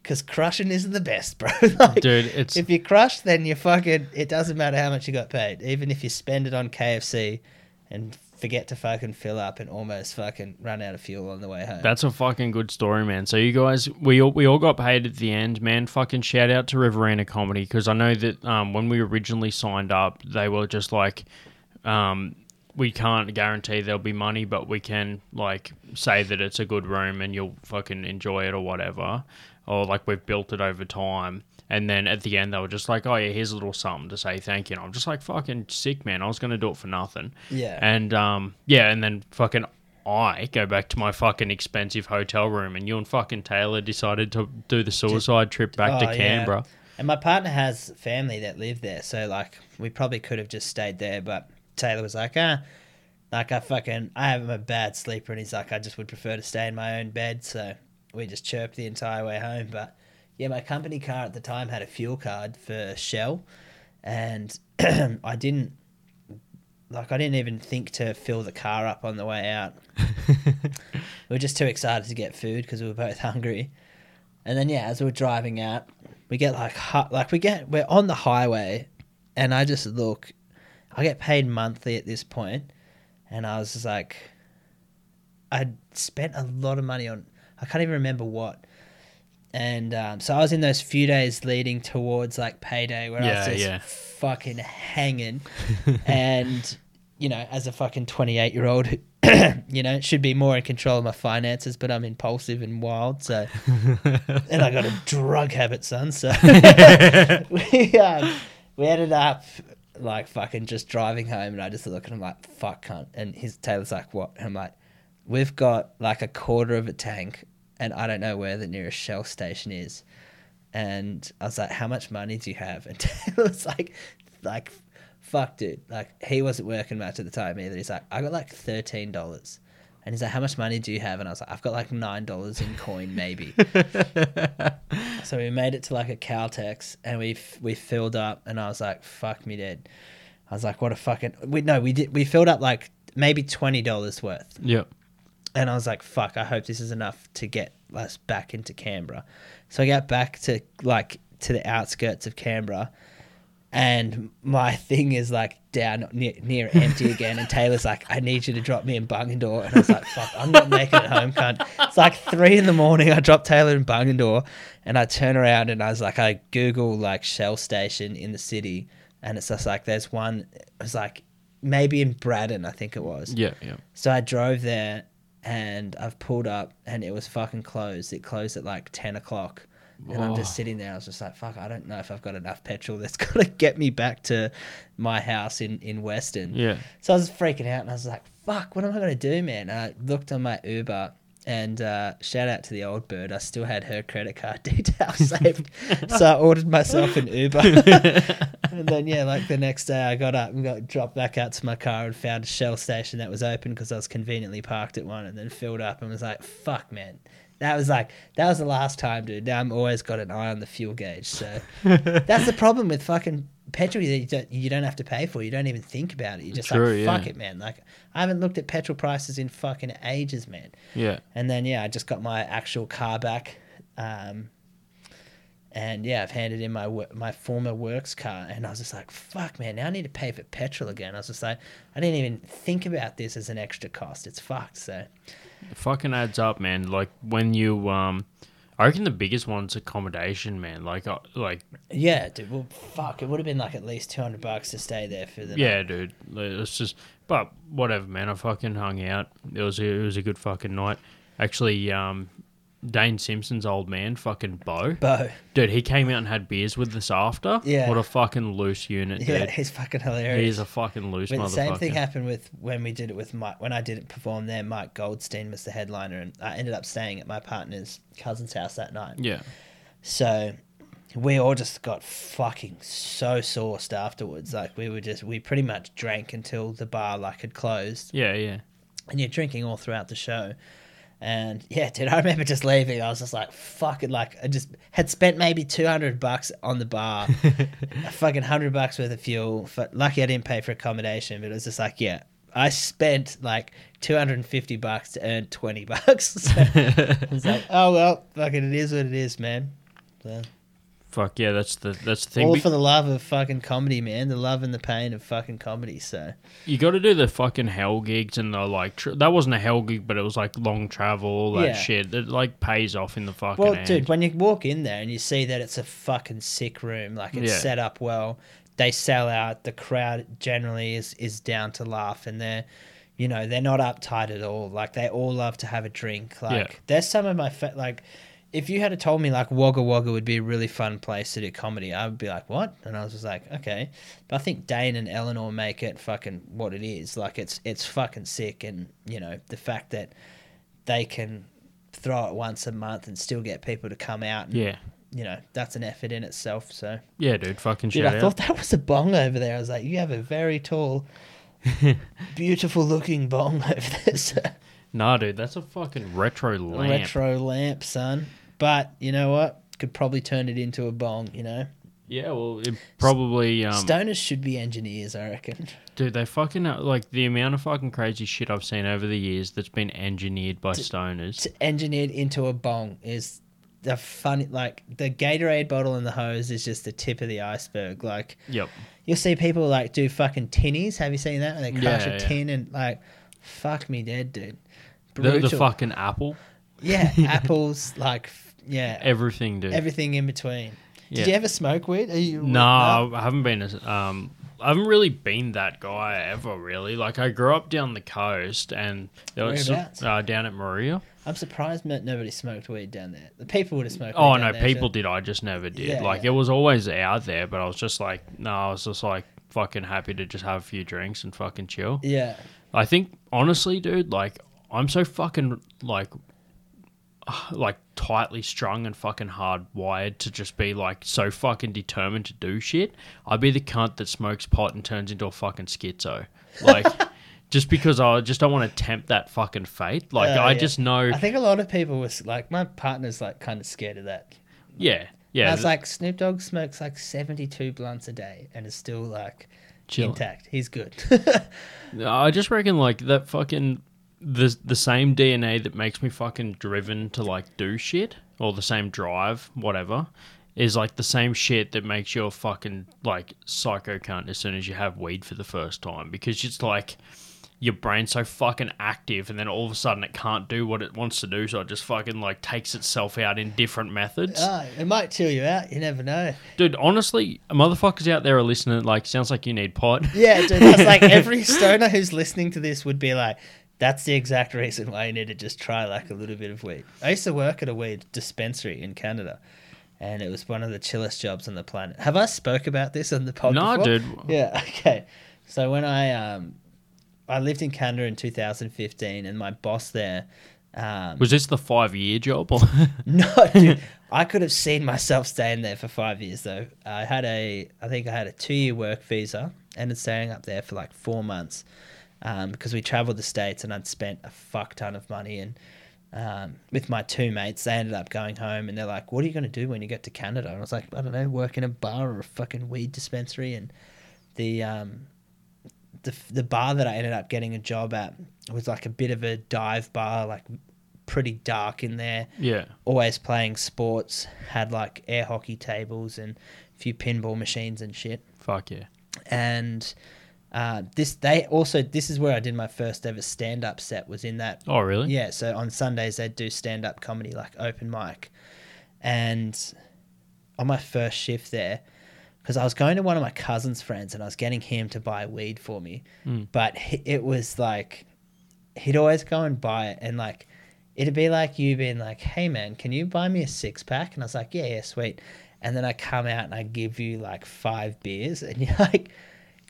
because crushing isn't the best, bro. like, Dude, it's if you crush, then you fucking. It doesn't matter how much you got paid, even if you spend it on KFC and forget to fucking fill up and almost fucking run out of fuel on the way home. That's a fucking good story, man. So you guys, we all, we all got paid at the end, man. Fucking shout out to Riverina Comedy because I know that um, when we originally signed up, they were just like, um, we can't guarantee there'll be money, but we can like say that it's a good room and you'll fucking enjoy it or whatever, or like we've built it over time. And then at the end, they were just like, "Oh yeah, here's a little something to say thank you." And I'm just like, "Fucking sick, man! I was gonna do it for nothing." yeah. And um, yeah, and then fucking I go back to my fucking expensive hotel room, and you and fucking Taylor decided to do the suicide trip back Oh, to yeah. Canberra. And my partner has family that live there, so like we probably could have just stayed there, but Taylor was like, ah, like I fucking I am a bad sleeper, and he's like, I just would prefer to stay in my own bed, so we just chirped the entire way home. But yeah, my company car at the time had a fuel card for Shell, and I didn't like I didn't even think to fill the car up on the way out. we were just too excited to get food because we were both hungry. And then yeah, as we were driving out, we get like hu- like we get we're on the highway, and I just look. I get paid monthly at this point, and I was just like, I'd spent a lot of money on. I can't even remember what. And um, so I was in those few days leading towards like payday where I was just yeah. fucking hanging, and you know, as a fucking twenty eight year old, you know, should be more in control of my finances, but I'm impulsive and wild, so and I got a drug habit, son. So we um, we ended up like fucking just driving home, and I just look at him like fuck cunt, and his Taylor's like what? And I'm like, we've got like a quarter of a tank, and I don't know where the nearest Shell station is. And I was like, how much money do you have? And Taylor was like, like, fuck, dude. Like he wasn't working much at the time either. He's like, I got like thirteen dollars. And he's like, "How much money do you have?" And I was like, "I've got like nine dollars in coin, maybe." so we made it to like a Caltex, and we f- we filled up, and I was like, "Fuck me, dead." I was like, "What a fucking." We no, we did. We filled up like maybe twenty dollars worth, Yep. And I was like, "Fuck! I hope this is enough to get us back into Canberra." So I got back to like to the outskirts of Canberra, and my thing is like down near, near empty again. And Taylor's like, I need you to drop me in Bungendore. And I was like, fuck, I'm not making it home, cunt. It's like three in the morning. I drop Taylor in Bungendore and I turn around and I was like, I Google like Shell station in the city. And it's just like, there's one, it was like maybe in Braddon, I think it was. Yeah, yeah. So I drove there and I've pulled up and it was fucking closed. It closed at like 10 o'clock. And I'm just Oh. sitting there. I was just like, fuck, I don't know if I've got enough petrol that's going to get me back to my house in, in Weston. Yeah. So I was freaking out and I was like, fuck, what am I going to do, man? And I looked on my Uber and uh, shout out to the old bird. I still had her credit card details saved. so I ordered myself an Uber. and then, yeah, like the next day I got up and got dropped back out to my car and found a Shell station that was open because I was conveniently parked at one and then filled up and was like, fuck, man. That was like, that was the last time, dude. Now I'm always got an eye on the fuel gauge. So that's the problem with fucking petrol that you don't, you don't have to pay for. You don't even think about it. You're just True, like, fuck yeah. it, man. Like, I haven't looked at petrol prices in fucking ages, man. Yeah. And then, yeah, I just got my actual car back. Um, and yeah, I've handed in my my former works car, and I was just like, "Fuck, man! Now I need to pay for petrol again." I was just like, I didn't even think about this as an extra cost. It's fucked. So It fucking adds up, man. Like when you um I reckon the biggest one's accommodation, man. Like uh, like yeah, dude. Well, fuck, it would have been like at least two hundred bucks to stay there for the night. yeah, dude. It's just but whatever, man. I fucking hung out. It was a, it was a good fucking night. Actually, um Dane Simpson's old man, fucking Bo. Bo. Dude, he came out and had beers with us after. Yeah. What a fucking loose unit, Yeah, he's fucking hilarious. He's a fucking loose But the same thing happened with when we did it with Mike. When I did it perform there, Mike Goldstein was the headliner, and I ended up staying at my partner's cousin's house that night. yeah. So we all just got fucking so sauced afterwards. Like we were just we pretty much drank until the bar like had closed, Yeah, yeah. and you're drinking all throughout the show. And yeah, dude, I remember just leaving. I was just like, fuck it. Like, I just had spent maybe 200 bucks on the bar, a fucking 100 bucks worth of fuel. For, lucky I didn't pay for accommodation, but it was just like, yeah, I spent like 250 bucks to earn 20 bucks. So it's like, oh, well, fucking it is what it is, man. So, Fuck yeah, that's the that's the thing. all Be- for the love of fucking comedy, man. The love and the pain of fucking comedy. So, You got to do the fucking hell gigs and the like. Tr- that wasn't a hell gig, but it was like long travel, all that Yeah. shit. It like pays off in the fucking. well, end. dude, when you walk in there and you see that it's a fucking sick room, like it's Yeah. set up well, they sell out. The crowd generally is is down to laugh, and they're, you know, they're not uptight at all. Like they all love to have a drink. Like Yeah. there's some of my fa- like. If you had told me like Wagga Wagga would be a really fun place to do comedy, I would be like, "What?" And I was just like, "Okay." But I think Dane and Eleanor make it fucking what it is. Like it's it's fucking sick, and you know the fact that they can throw it once a month and still get people to come out. And, yeah, You know, that's an effort in itself. So, yeah, dude, fucking dude, shout I out. thought that was a bong over there. I was like, you have a very tall, beautiful looking bong over there, sir. Nah, dude, that's a fucking retro lamp. retro lamp, son. But you know what? Could probably turn it into a bong, you know? Yeah, well, it probably um, Stoners should be engineers, I reckon. dude, they fucking uh, like the amount of fucking crazy shit I've seen over the years that's been engineered by stoners. To engineered into a bong is the funny, like, the Gatorade bottle and the hose is just the tip of the iceberg. Like, Yep. You'll see people like do fucking tinnies. Have you seen that? They crush Yeah, a yeah. tin and like, fuck me dead, dude. The, Brutal. the fucking apple, yeah, apples, like, yeah, everything, dude. everything in between. Yeah. Did you ever smoke weed? Are you? No, I haven't been. Um, I haven't really been that guy ever. Really, like I grew up down the coast, and there was Whereabouts? uh, down at Moruya. I'm surprised that nobody smoked weed down there. The people would have smoked. Oh weed no, down there, people did. I just never did. Yeah, like yeah. it was always out there, but I was just like, no, I was just like fucking happy to just have a few drinks and fucking chill. Yeah, I think honestly, dude, like I'm so fucking like like tightly strung and fucking hardwired to just be like so fucking determined to do shit. I'd be the cunt that smokes pot and turns into a fucking schizo. Like just because I just don't want to tempt that fucking fate. Like Uh, I yeah. just know I think a lot of people was like, my partner's like kind of scared of that. Yeah. Yeah. I was like, Snoop Dogg smokes like 72 blunts a day and is still like Chilling. intact. He's good. I just reckon like that fucking the the same DNA that makes me fucking driven to like do shit or the same drive, whatever, is like the same shit that makes you a fucking like psycho cunt as soon as you have weed for the first time because it's like your brain's so fucking active and then all of a sudden it can't do what it wants to do so it just fucking like takes itself out in different methods. Ah, it might chill you out. You never know. Dude, honestly, motherfuckers out there are listening like sounds like you need pot. Yeah, dude. That's like every stoner who's listening to this would be like, that's the exact reason why you need to just try like a little bit of weed. I used to work at a weed dispensary in Canada, and it was one of the chillest jobs on the planet. Have I spoke about this on the podcast? No, dude. Yeah. Okay. So when I um, I lived in Canada in 2015, and my boss there. Um, Was this the five year job? Or? no, dude, I could have seen myself staying there for five years though. I had a, I think I had a two year work visa, ended staying up there for like four months, um, because we traveled the states and I'd spent a fuck ton of money and. Um, with my two mates, they ended up going home and they're like, "What are you going to do when you get to Canada?" And I was like, "I don't know, work in a bar or a fucking weed dispensary." And the um, the the bar that I ended up getting a job at was like a bit of a dive bar, like pretty dark in there yeah. always playing sports, had like air hockey tables and a few pinball machines and shit. Fuck yeah. And uh, this they also this is where I did my first ever stand up set was in that Oh, really? yeah. So on Sundays they'd do stand up comedy like open mic, and on my first shift there. Because I was going to one of my cousin's friends and I was getting him to buy weed for me, Mm. but he, it was like he'd always go and buy it and like it'd be like you being like, "Hey man, can you buy me a six pack?" And I was like, "Yeah, yeah, sweet." And then I come out and I give you like five beers, and you're like,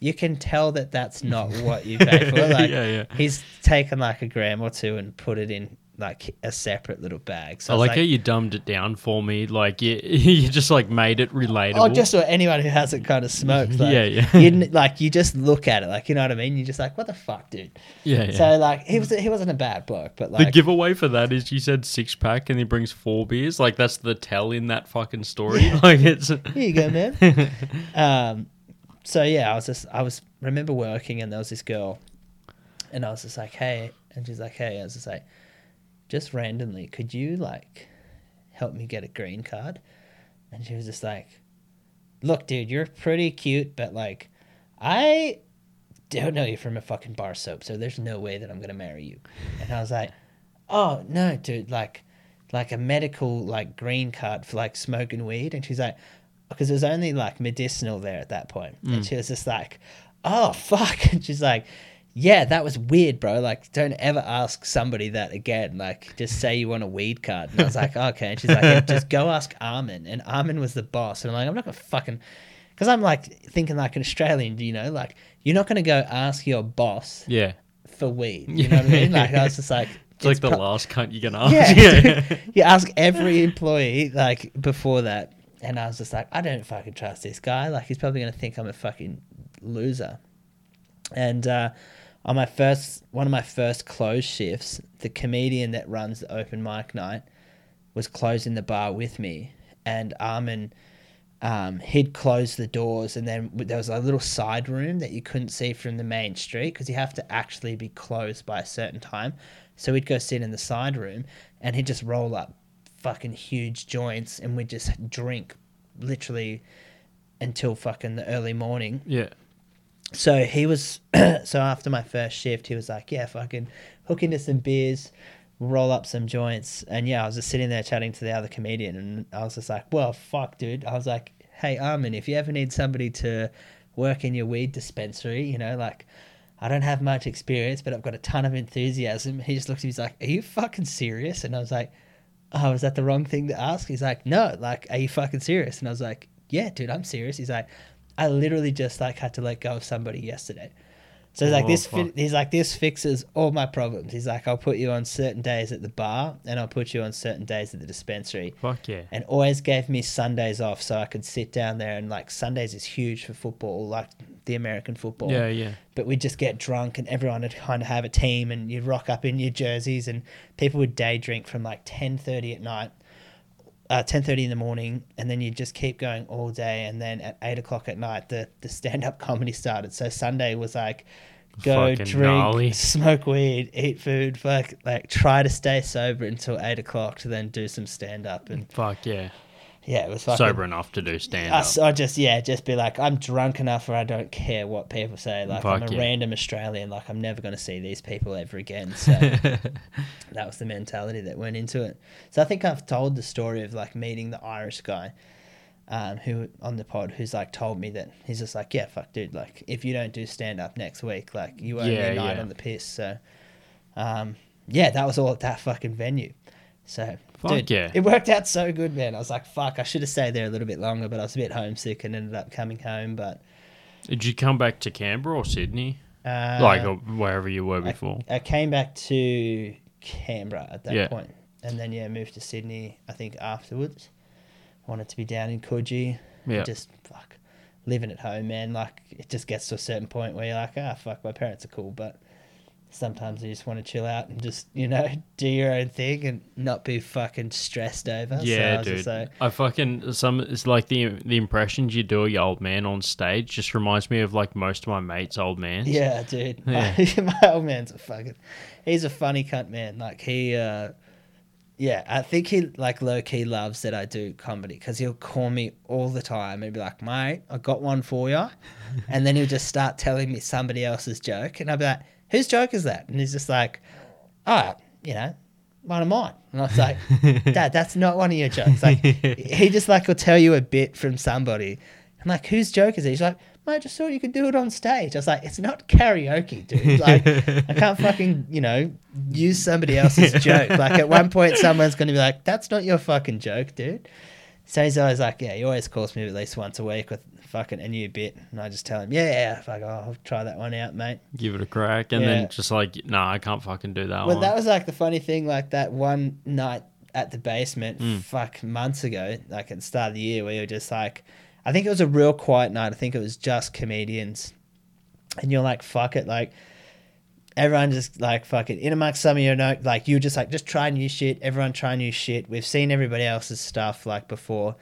you can tell that that's not what you paid for. Like Yeah, yeah. he's taken like a gram or two and put it in like a separate little bag. So I it's like, how you dumbed it down for me. Like you, you just like made it relatable. Oh, just so anyone who hasn't kind of smoked, like, Yeah, yeah. You like you just look at it, like you know what I mean. You're just like, what the fuck, dude. yeah, yeah. So like he was he wasn't a bad bloke, but like the giveaway for that is you said six pack and he brings four beers. Like that's the tell in that fucking story. Like it's here you go, man. um, so yeah, I was just I was remember working and there was this girl, and I was just like, hey, and she's like, hey, I was just like, just randomly, could you like help me get a green card? And she was just like, look, dude, you're pretty cute, but like, I don't know you from a fucking bar soap, so there's no way that I'm gonna marry you. And I was like, oh no, dude, like, like a medical like green card for like smoking weed. And she's like, because it was only like medicinal there at that point. And mm. she was just like, oh fuck. And she's like, yeah, that was weird, bro. Like, don't ever ask somebody that again. Like, just say you want a weed card. And I was like, okay. And she's like, yeah, just go ask Armin. And Armin was the boss. And I'm like, I'm not gonna fucking, because I'm like thinking like an Australian, you know, like you're not gonna go ask your boss yeah. for weed. You know what I mean? Like, I was just like, It's like the pro- last cunt you're gonna ask. yeah, you ask every employee like before that, and I was just like, I don't fucking trust this guy. Like he's probably gonna think I'm a fucking loser. And uh, on my first, one of my first closed shifts, the comedian that runs the open mic night was closing the bar with me, and Armin. Um, he'd close the doors, and then there was a little side room that you couldn't see from the main street because you have to actually be closed by a certain time. So we'd go sit in the side room, and he'd just roll up fucking huge joints, and we'd just drink literally until fucking the early morning. yeah. So he was, so after my first shift, he was like, yeah, fucking hook into some beers, roll up some joints. And yeah, I was just sitting there chatting to the other comedian. And I was just like, well, fuck, dude. I was like, hey, Armin, if you ever need somebody to work in your weed dispensary, you know, like, I don't have much experience, but I've got a ton of enthusiasm. He just looked at me, he's like, are you fucking serious? And I was like, oh, is that the wrong thing to ask? He's like, no, like, are you fucking serious? And I was like, yeah, dude, I'm serious. He's like, I literally just like had to let go of somebody yesterday. So he's like, Oh, this. Fi- he's like, this fixes all my problems. He's like, I'll put you on certain days at the bar, and I'll put you on certain days at the dispensary, Fuck yeah. and always gave me Sundays off so I could sit down there. And like Sundays is huge for football, like the American football Yeah, yeah. but we'd just get drunk and everyone would kind of have a team and you'd rock up in your jerseys and people would day drink from like 10.30 at night uh, 10.30 in the morning and then you'd just keep going all day and then at 8 o'clock at night the, the stand-up comedy started so sunday was like go Fucking drink gnarly. smoke weed eat food fuck like try to stay sober until 8 o'clock to then do some stand-up and Fuck yeah. Yeah, it was fucking. Sober enough to do stand I, up. s- I just yeah, just be like, I'm drunk enough where I don't care what people say. Like I'm a yeah. random Australian. Like I'm never going to see these people ever again. So that was the mentality that went into it. So I think I've told the story of like meeting the Irish guy, um, who on the pod who's like told me that he's just like, yeah, fuck, dude. Like if you don't do stand up next week, like you owe me Yeah, a night yeah. on the piss. So, um, yeah, that was all at that fucking venue. So, Fuck dude, yeah. it worked out so good, man. I was like, fuck, I should have stayed there a little bit longer, but I was a bit homesick and ended up coming home. But Did you come back to Canberra or Sydney? uh, like or wherever you were before? I came back to Canberra at that Yeah. point, and then yeah, moved to Sydney. I think afterwards, wanted to be down in Coogee. Yeah. just fuck living at home, man. Like it just gets to a certain point where you're like, ah, fuck, my parents are cool, but sometimes you just want to chill out and just you know do your own thing and not be fucking stressed over. so I Yeah, dude. like, I fucking some. It's like the the impressions you do of your old man on stage just reminds me of like most of my mates' old man. Yeah, dude. Yeah. My, my old man's a fucking. He's a funny cunt, man. Like he, uh, yeah, I think he like low key loves that I do comedy because he'll call me all the time and be like, "Mate, I got one for you," and then he'll just start telling me somebody else's joke, and I'll be like, "Whose joke is that?" And he's just like, "Oh, you know." One of mine, and I was like, "Dad, that's not one of your jokes." Like, he just like will tell you a bit from somebody, I'm like, whose joke is it? He's like, mate, I just thought you could do it on stage. I was like, it's not karaoke, dude. Like, I can't fucking, you know, use somebody else's joke. Like, at one point, someone's going to be like, that's not your fucking joke, dude. So he's always like, yeah, he always calls me at least once a week with fucking a new bit. And I just tell him, yeah, yeah, fuck, oh, I'll try that one out, mate. Give it a crack, and Yeah. then just like, nah, I can't fucking do that Well, one. that was like the funny thing, like that one night at the basement, Mm. fuck, months ago, like at the start of the year, where you were just like, I think it was a real quiet night. I think it was just comedians. And you're like, fuck it. Like, everyone just like fucking in amongst some of your note, like, you're just like, just try new shit. Everyone try new shit. We've seen everybody else's stuff like before.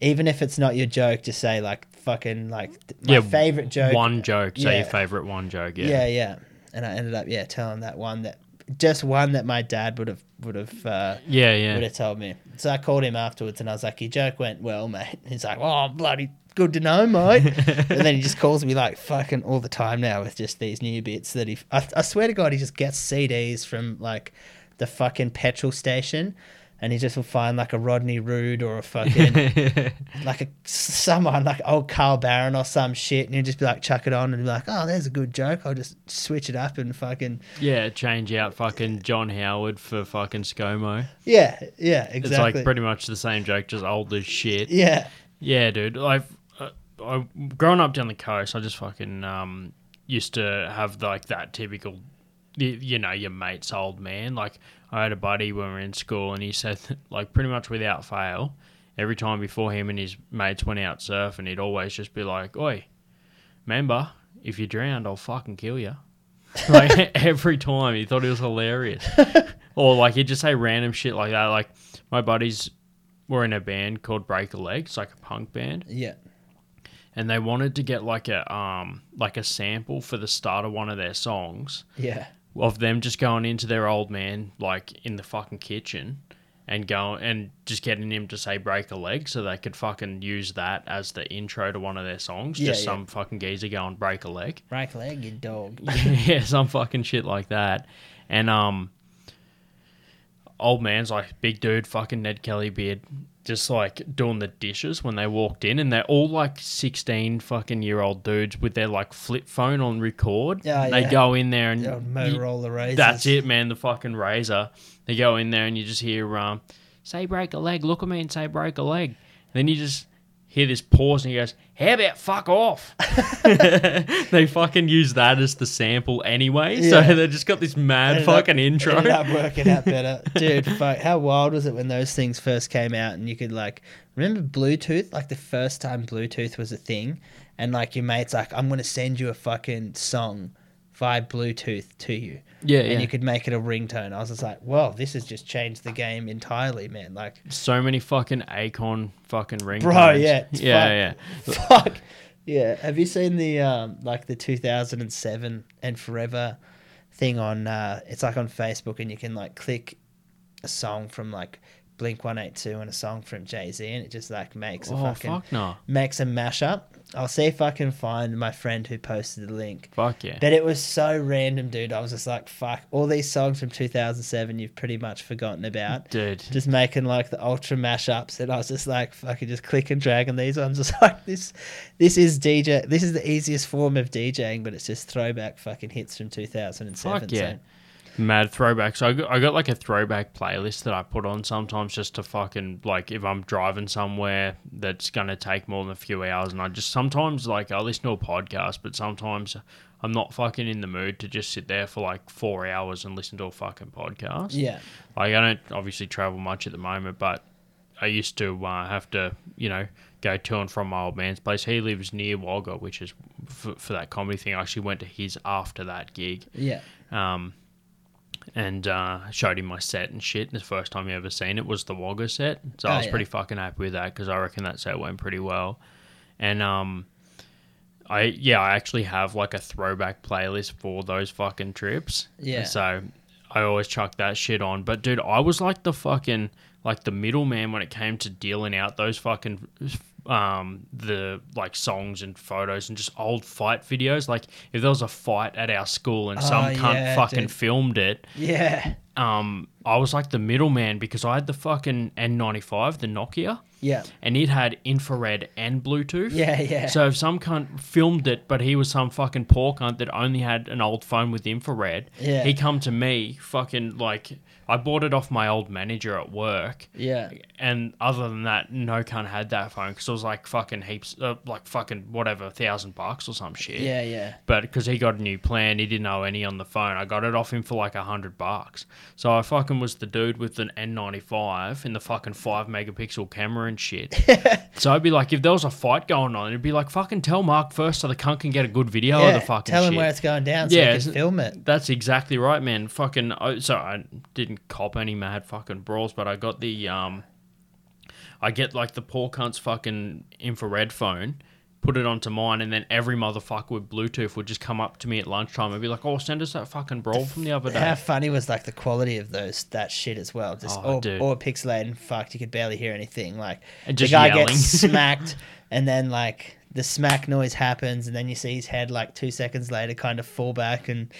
Even if it's not your joke, just say like, fucking, like, my Yeah, favorite joke. one joke. Say your favorite one joke. Yeah. Yeah, yeah. And I ended up yeah telling that one that just one that my dad would have would have uh, Yeah, would have told me. So I called him afterwards and I was like, "Your joke went well, mate." He's like, "Oh, bloody good to know, mate." and then he just calls me like fucking all the time now with just these new bits that he. I, I swear to God, he just gets CDs from like the fucking petrol station. And he just will find like a Rodney Rude or a fucking like a someone like old Carl Barron or some shit, and he'll just be like chuck it on and be like, oh, there's a good joke. I'll just switch it up and fucking yeah, change out fucking John Howard for fucking ScoMo. yeah, yeah, exactly. It's like pretty much the same joke, just old as shit. yeah, Yeah, dude. I've uh, I growing up down the coast. I just fucking um used to have like that typical, you, you know, your mate's old man. Like I had a buddy when we were in school, and he said that, like pretty much without fail, every time before him and his mates went out surfing, he'd always just be like, "Oi, remember, if you drowned, I'll fucking kill you." like every time, he thought it was hilarious. or like he'd just say random shit like that. Like my buddies were in a band called Break a Leg. It's like a punk band, yeah, and they wanted to get like a um like a sample for the start of one of their songs yeah, of them just going into their old man like in the fucking kitchen and go and just getting him to say break a leg so they could fucking use that as the intro to one of their songs. Yeah, just yeah. some fucking geezer going break a leg. break a leg, you dog. yeah, some fucking shit like that. And um old man's like big dude, fucking Ned Kelly beard, just like doing the dishes when they walked in and they're all like sixteen fucking year old dudes with their like flip phone on record. Oh, they yeah. go in there and The Motorola RAZRs. that's it, man, the fucking RAZR. They go in there and you just hear um say break a leg, look at me and say break a leg. then you just hear this pause and he goes, How about fuck off? they fucking use that as the sample anyway. Yeah. So they just got this mad Ended up- fucking intro. Ended up working out better, dude. Fuck, how wild was it when those things first came out and you could like remember Bluetooth? Like the first time Bluetooth was a thing, and like your mate's like, "I'm gonna send you a fucking song via Bluetooth to you." Yeah, and yeah. you could make it a ringtone. I was just like, "Well, this has just changed the game entirely, man!" Like, So many fucking Akon fucking ringtones. Bro, yeah, Yeah, fuck- yeah. fuck, yeah. Have you seen the um like the 2007 and Forever thing on? uh It's like on Facebook, and you can like click a song from like Blink One Eight Two and a song from Jay Z, and it just like makes a Oh fucking fuck no. makes a mashup. I'll see if I can find my friend who posted the link. Fuck yeah. But it was so random, dude. I was just like, fuck, all these songs from 2007 you've pretty much forgotten about. Dude. Just making like the ultra mashups, and I was just like, fucking just click and drag on these ones. Just like this, this is DJ. This is the easiest form of DJing, but it's just throwback fucking hits from 2007. Fuck yeah. so- Mad throwbacks. I got, I got like a throwback playlist that I put on sometimes just to fucking like if I'm driving somewhere that's gonna take more than a few hours, and I just sometimes like I listen to a podcast, but sometimes I'm not fucking in the mood to just sit there for like four hours and listen to a fucking podcast. Yeah. Like I don't obviously travel much at the moment, but I used to uh, have to, you know, go to and from my old man's place. He lives near Wagga, which is for, for that comedy thing. I actually went to his after that gig, Yeah. um, and uh, showed him my set and shit. The first time he ever seen it was the Wagga set, so Oh, I was yeah. pretty fucking happy with that because I reckon that set went pretty well. And um, I yeah, I actually have like a throwback playlist for those fucking trips. Yeah. So I always chuck that shit on. But dude, I was like the fucking like the middleman when it came to dealing out those fucking um the like songs and photos and just old fight videos. Like if there was a fight at our school and some Oh, cunt yeah, fucking dude. filmed it, Yeah. um I was like the middleman because I had the fucking N95, the Nokia, Yeah. and it had infrared and Bluetooth. Yeah. Yeah. So if some cunt filmed it, but he was some fucking poor cunt that only had an old phone with infrared, Yeah. he come to me, fucking like I bought it off my old manager at work, yeah. and other than that, no cunt had that phone because it was like fucking heaps, uh, like fucking whatever, a thousand bucks or some shit. Yeah. Yeah. But because he got a new plan, he didn't know any on the phone. I got it off him for like a hundred bucks. So I fucking was the dude with an N95 and the fucking five megapixel camera and shit. so I'd be like, if there was a fight going on, it'd be like, fucking tell Mark first so the cunt can get a good video yeah. of the fucking Tell shit. him where it's going down so Yeah, he can film it. That's exactly right, man. Fucking. I- So I didn't cop any mad fucking brawls, but I got the um. I get like the poor cunt's fucking infrared phone, put it onto mine, and then every motherfucker with Bluetooth would just come up to me at lunchtime and be like, "Oh, send us that fucking brawl from the other day." How funny was like the quality of those that shit as well. Just Oh, all, dude. all pixelated and fucked. You could barely hear anything. Like the guy yelling. gets smacked, and then like the smack noise happens, and then you see his head like two seconds later kind of fall back, and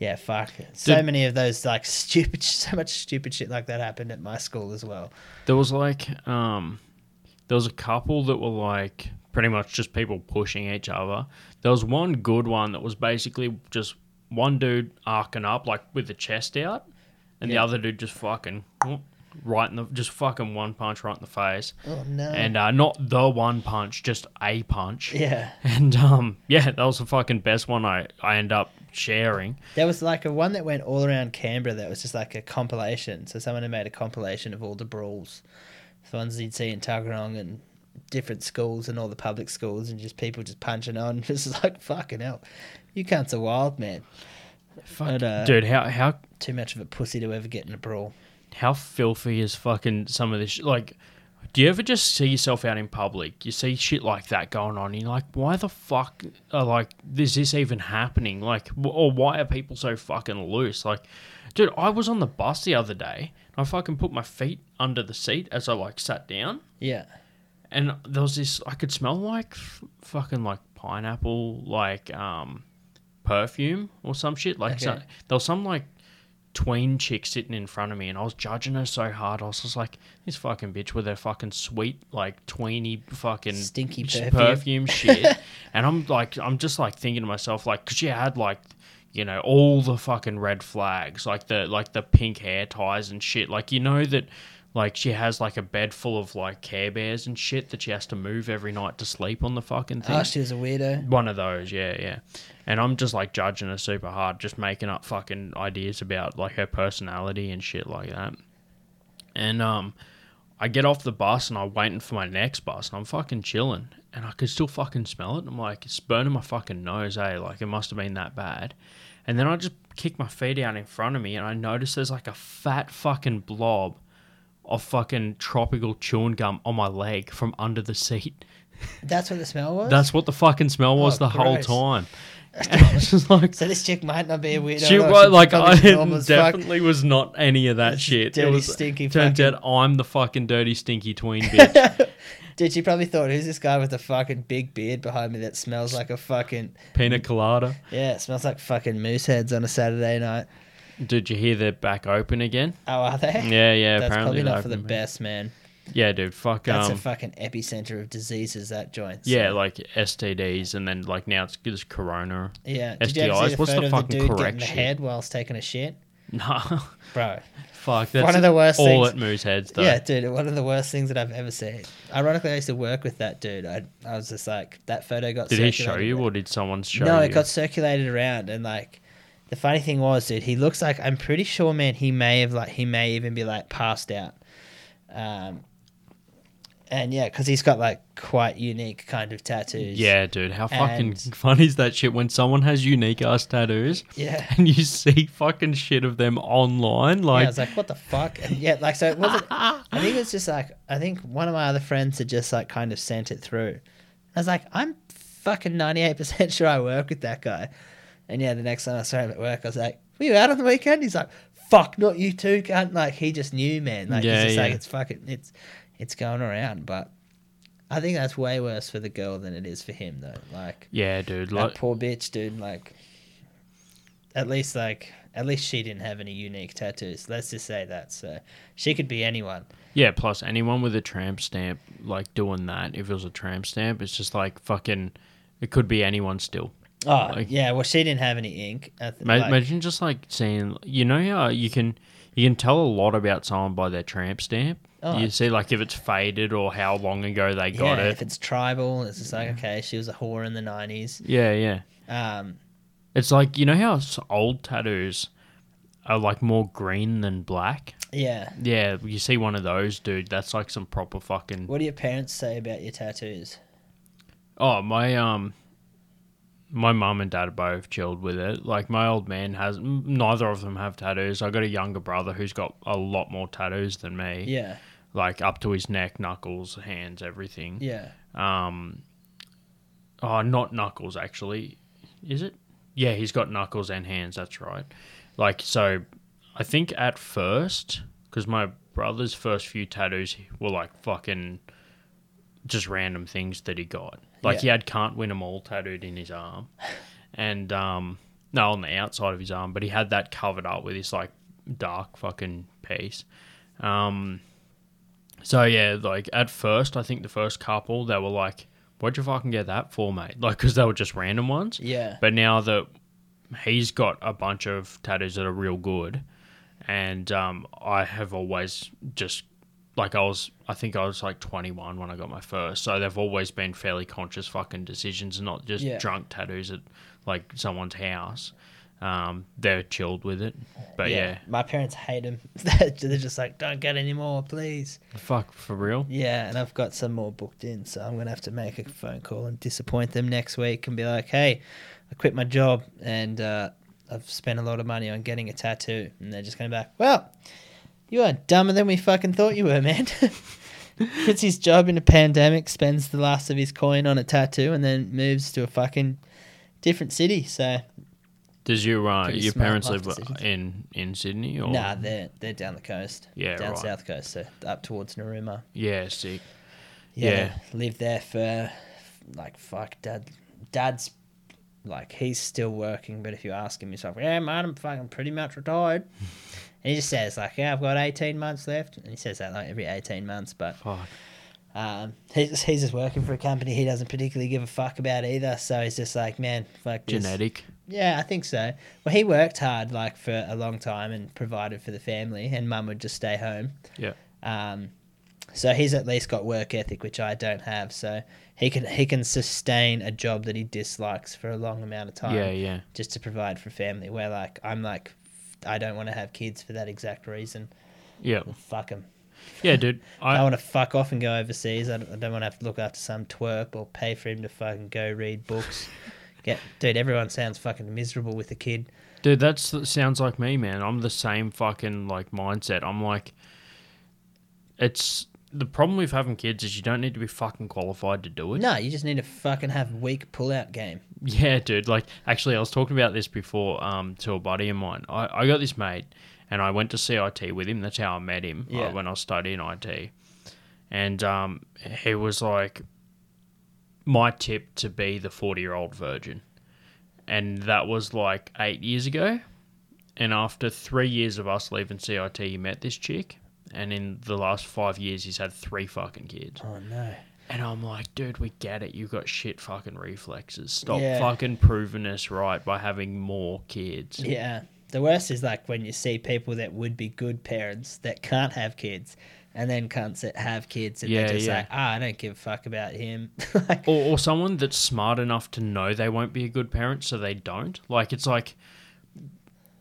yeah, fuck. So Dude. many of those like stupid, so much stupid shit like that happened at my school as well. There was like um, there was a couple that were like pretty much just people pushing each other. There was one good one that was basically just one dude arcing up like with the chest out, and the other dude just fucking right in the just fucking one punch right in the face, Oh no. and uh, not the one punch, just a punch. yeah, And um, yeah, that was the fucking best one I I end up sharing. there was like a one that went all around Canberra that was just like a compilation. So someone had made a compilation of all the brawls, the ones you'd see in Tuggeranong and different schools and all the public schools, and just people just punching on. Just like fucking hell, you cunts are wild, man. But, uh, Dude, how how Too much of a pussy to ever get in a brawl. How filthy is fucking some of this sh- like do you ever just see yourself out in public? You see shit like that going on and you're like why the fuck are like is this even happening? Like w- or why are people so fucking loose? Like dude i was on the bus the other day And i fucking put my feet under the seat as i like sat down. Yeah, and there was this i could smell like f- fucking like pineapple like um perfume or some shit like so, there was some like tween chick sitting in front of me and i was judging her so hard i was just like this fucking bitch with her fucking sweet like tweeny fucking Stinky sh- perfume. shit and i'm like i'm just like thinking to myself like because she had like you know all the fucking red flags like the like the pink hair ties and shit like you know that like she has like a bed full of like care bears and shit that she has to move every night to sleep on the fucking thing oh, she was a weirdo. one of those, yeah, yeah. And I'm just like judging her super hard, just making up fucking ideas about like her personality and shit like that. And um, I get off the bus and I'm waiting for my next bus and I'm fucking chilling and I could still fucking smell it. I'm like, it's burning my fucking nose, eh? Like it must have been that bad. And then I just kick my feet out in front of me and I notice there's like a fat fucking blob of fucking tropical chewing gum on my leg from under the seat. That's what the smell was. That's what the fucking smell was Oh, the whole gross. time. it's just like so this chick might not be a weirdo. she was like I as fuck. definitely was not any of that shit. dirty, it was stinky turns fucking- out I'm the fucking dirty stinky tween bitch. Dude, she probably thought, who's this guy with the fucking big beard behind me that smells like a fucking Pina colada. yeah, it smells like fucking Mooseheads on a Saturday night. Did you hear they're back open again? Oh, are they? Yeah, yeah. That's apparently probably not for the best, man. Yeah, dude. Fuck. That's um, a fucking epicenter of diseases. That joint. so- yeah, like STDs, and then like now it's just Corona. yeah. Did you ever see STIs. the What's the fucking dude correct the head whilst taking a shit, No, bro? fuck. That's One of the worst all things- at Mooseheads though. Yeah, dude, one of the worst things that I've ever seen. Ironically, I used to work with that dude. I, I was just like, that photo got. Did he show you, around. or did someone show it? no, you? it got circulated around, and like, the funny thing was, dude, he looks like I'm pretty sure, man, he may have like he may even be like passed out. Um, and yeah, because he's got like quite unique kind of tattoos. Yeah, dude. How fucking And- funny is that shit when someone has unique ass tattoos yeah. and you see fucking shit of them online? yeah, I was like, what the fuck? And yeah, like, so it wasn't. I think it was just like, I think one of my other friends had just like kind of sent it through. I was like, I'm fucking 98% sure I work with that guy. And yeah, the next time I saw him at work, I was like, were you out on the weekend? He's like, fuck, not you too, cunt. Like, he just knew, man. Like, Yeah, he's just like, it's fucking, it's, it's going around. But I think that's way worse for the girl than it is for him, though. Like, yeah, dude. that Like, poor bitch, dude. Like, at least like at least she didn't have any unique tattoos. Let's just say that. So she could be anyone. yeah. Plus, anyone with a tramp stamp, like doing that, if it was a tramp stamp, it's just like fucking. It could be anyone still. Oh Like- yeah, well she didn't have any ink. I th- Ma- like- Imagine just like seeing, you know how you can you can tell a lot about someone by their tramp stamp. Oh. You see, like if it's faded or how long ago they got yeah, it. if it's tribal, it's just like okay, she was a whore in the nineties. Yeah, yeah. Um, It's like you know how old tattoos are like more green than black. yeah. Yeah, you see one of those, dude. That's like some proper fucking. What do your parents say about your tattoos? Oh, my um, my mum and dad are both chilled with it. Like my old man has. Neither of them have tattoos. I got a younger brother who's got a lot more tattoos than me. Yeah, Like up to his neck, knuckles, hands, everything. yeah. Um. Oh, not knuckles actually. Is it? Yeah, he's got knuckles and hands. That's right. Like so, I think at first, because my brother's first few tattoos were like fucking just random things that he got. Like Yeah. he had "Can't Win 'Em All" tattooed in his arm, and um, no, on the outside of his arm, but he had that covered up with this like dark fucking piece. Um, so yeah, like at first, I think the first couple they were like, "What'd you fucking get that for, mate?" Like, because they were just random ones. Yeah. But now that he's got a bunch of tattoos that are real good, and um, I have always just like I was, I think I was like 21 when I got my first, so they've always been fairly conscious fucking decisions, and not just Yeah. drunk tattoos at like someone's house. Um, they're chilled with it, but yeah, My parents hate them. They're just like, don't get any more, please. fuck for real. Yeah, and I've got some more booked in, so I'm gonna have to make a phone call and disappoint them next week and be like, "Hey, I quit my job and uh, I've spent a lot of money on getting a tattoo," and they're just gonna be like, "Well, you are dumber than we fucking thought you were, man." Quits his job in a pandemic, spends the last of his coin on a tattoo, and then moves to a fucking different city. So, Does your uh, Pretty your smart parents life live decisions. in in Sydney or nah, they're they're down the coast, Yeah, down right. south coast, so up towards Narooma. yeah, sick. yeah, Yeah. lived there for like fuck dad dad's like he's still working but if you ask him he's like yeah man i'm fucking pretty much retired and he just says like yeah i've got 18 months left and he says that like every 18 months but Fuck. um he's, he's just working for a company he doesn't particularly give a fuck about either so he's just like man fuck this. Genetic. yeah i think so well he worked hard like for a long time and provided for the family and mum would just stay home Yeah. um, so he's at least got work ethic, which I don't have. So he can he can sustain a job that he dislikes for a long amount of time, Yeah, yeah. just to provide for family. Where like I'm like, I don't want to have kids for that exact reason. Yeah. Well, fuck them. Yeah, dude. I, I want to fuck off and go overseas. I don't, I don't want to have to look after some twerp or pay for him to fucking go read books. Get dude, everyone sounds fucking miserable with a kid. Dude, that sounds like me, man. I'm the same fucking like mindset. I'm like, it's the problem with having kids is you don't need to be fucking qualified to do it. No, you just need to fucking have a weak pull-out game. Yeah, dude. Like, actually, I was talking about this before um, to a buddy of mine. I, I got this mate, and I went to CIT with him. That's how I met him uh, when I was studying IT. And um, he was like, my tip to be the 40 year old virgin. And that was like eight years ago. And after three years of us leaving CIT, he met this chick. And in the last five years, he's had three fucking kids. Oh no. And I'm like, dude, we get it. You've got shit fucking reflexes. Stop Yeah. fucking proving us right by having more kids. Yeah. The worst is like when you see people that would be good parents that can't have kids, and then cunts that have kids and Yeah, they're just yeah. like, ah, I don't give a fuck about him. like, Or, or someone that's smart enough to know they won't be a good parent, so they don't. Like, it's like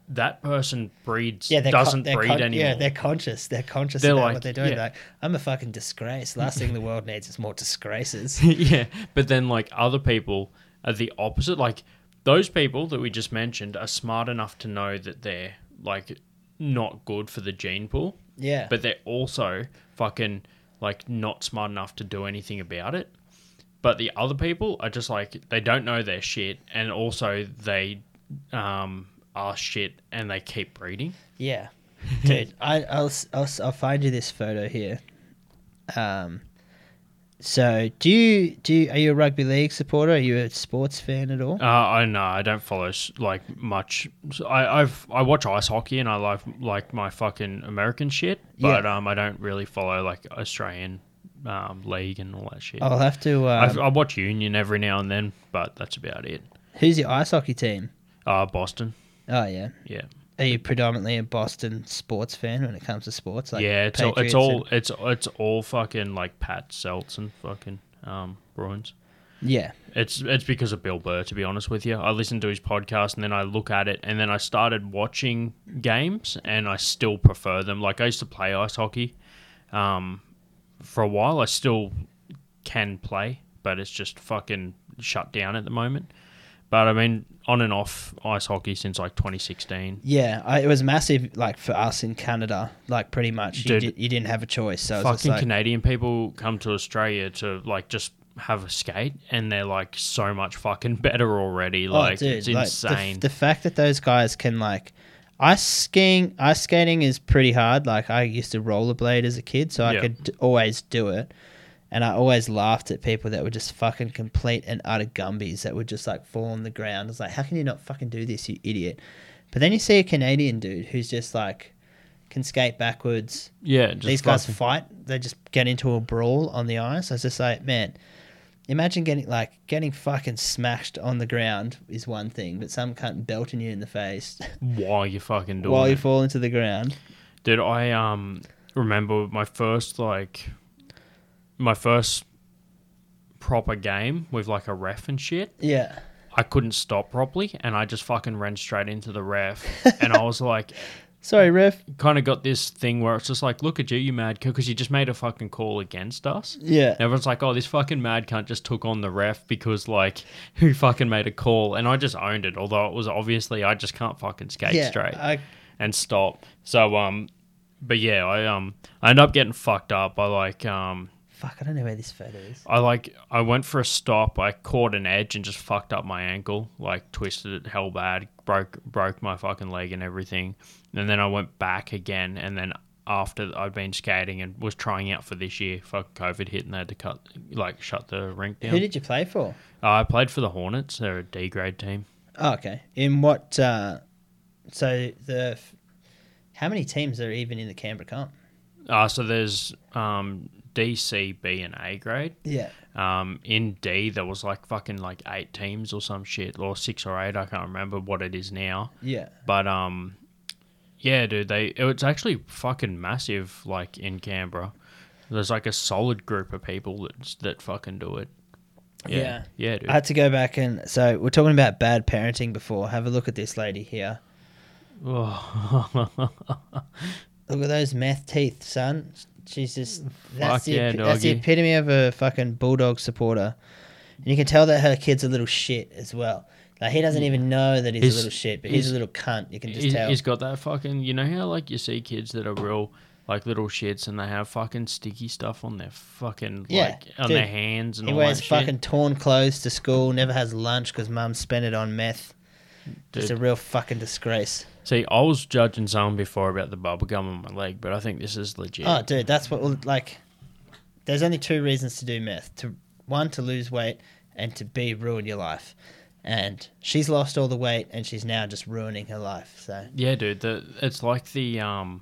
that person breeds, yeah, con- doesn't they're breed con- anymore. Yeah, they're conscious. They're conscious They're about like- what they're doing. yeah. Like, I'm a fucking disgrace. Last thing the world needs is more disgraces. yeah, but then like other people are the opposite. Like those people that we just mentioned are smart enough to know that they're like not good for the gene pool. Yeah. but they're also fucking like not smart enough to do anything about it. But the other people are just like they don't know their shit, and also they um, are shit, and they keep breeding. Yeah, dude, I, I'll, I'll I'll find you this photo here. Um, so do you do you, are you a rugby league supporter? Are you a sports fan at all? Uh, I know I don't follow like much. I I've I watch ice hockey and I like like my fucking American shit, but Yeah. um I don't really follow like Australian um, league and all that shit. I'll have to. I Um, I watch Union every now and then, but that's about it. who's your ice hockey team? Uh, Boston, Oh yeah. yeah. Are you predominantly a Boston sports fan when it comes to sports? Like yeah, it's all, it's all it's it's all fucking like Pats Celts and fucking um, Bruins. yeah, It's it's because of Bill Burr, to be honest with you. I listened to his podcast and then I look at it and then I started watching games and I still prefer them. Like I used to play ice hockey um, for a while. I still can play, but it's just fucking shut down at the moment. But I mean, on and off ice hockey since like 2016. yeah. I, it was massive, like for us in Canada. Like pretty much, you, Dude. did, you didn't have a choice. So fucking like, Canadian people come to Australia to like just have a skate, and they're like so much fucking better already. Like it's Oh, like, the- insane. The, fact that those guys can like ice skiing, ice skating is pretty hard. Like I used to rollerblade as a kid, so I could always do it. And I always laughed at people that were just fucking complete and utter gumbies that would just like fall on the ground. I was like, how can you not fucking do this, you idiot? But then you see a Canadian dude who's just like can skate backwards. yeah, These guys fucking- fight. They just get into a brawl on the ice. I was just like, man, imagine getting like getting fucking smashed on the ground is one thing, but some cunt belting you in the face while you fucking doing while you it. fall into the ground. Dude, I um remember my first like my first proper game with like a ref and shit. Yeah. I couldn't stop properly, and I just fucking ran straight into the ref, and I was like, Sorry, ref. kind of got this thing where it's just like, look at you, you mad cunt, because you just made a fucking call against us. Yeah. And everyone's like, oh, this fucking mad cunt just took on the ref because, like, who fucking made a call? And I just owned it, although it was obviously I just can't fucking skate yeah. straight I, and stop. So, um, but yeah, I, um, I end up getting fucked up. I like, um, fuck, I don't know where this photo is. I like, I went for a stop. I caught an edge and just fucked up my ankle, like, twisted it hell bad, broke, broke my fucking leg and everything. And then I went back again, and then after I'd been skating and was trying out for this year, fuck COVID hit and they had to cut, like, shut the rink down. Who did you play for? Uh, I played for the Hornets. They're a D grade team. Oh, okay. In what? Uh, so the f- how many teams are even in the Canberra Comp? Uh, so there's um, D, C, B, and A grade. Yeah. Um, in D, there was like fucking like eight teams or some shit, or six or eight. I can't remember what it is now. Yeah. But um, yeah, dude, they it's actually fucking massive. Like in Canberra, there's like a solid group of people that that fucking do it. Yeah, yeah, dude. I had to go back and so we're talking about bad parenting before. Have a look at this lady here. Look at those meth teeth, son. She's just that's, Fuck the, yeah, that's the doggy. epitome of a fucking bulldog supporter. And you can tell that her kid's a little shit as well. Like he doesn't even know that he's, He's- a little shit, but he's, he's- a little cunt. You can just He's- tell. he's got that fucking. You know how like you see kids that are real like little shits, and they have fucking sticky stuff on their fucking Yeah, like on dude. their hands and He all wears that fucking shit. torn clothes to school. Never has lunch because mum spent it on meth. Just Dude. a real fucking disgrace. See, I was judging someone before about the bubble gum on my leg, but I think this is legit. Oh, dude, that's what like. There's only two reasons to do meth: to one to lose weight, and to b ruin your life. And she's lost all the weight, and she's now just ruining her life. So Yeah, dude. The it's like the um,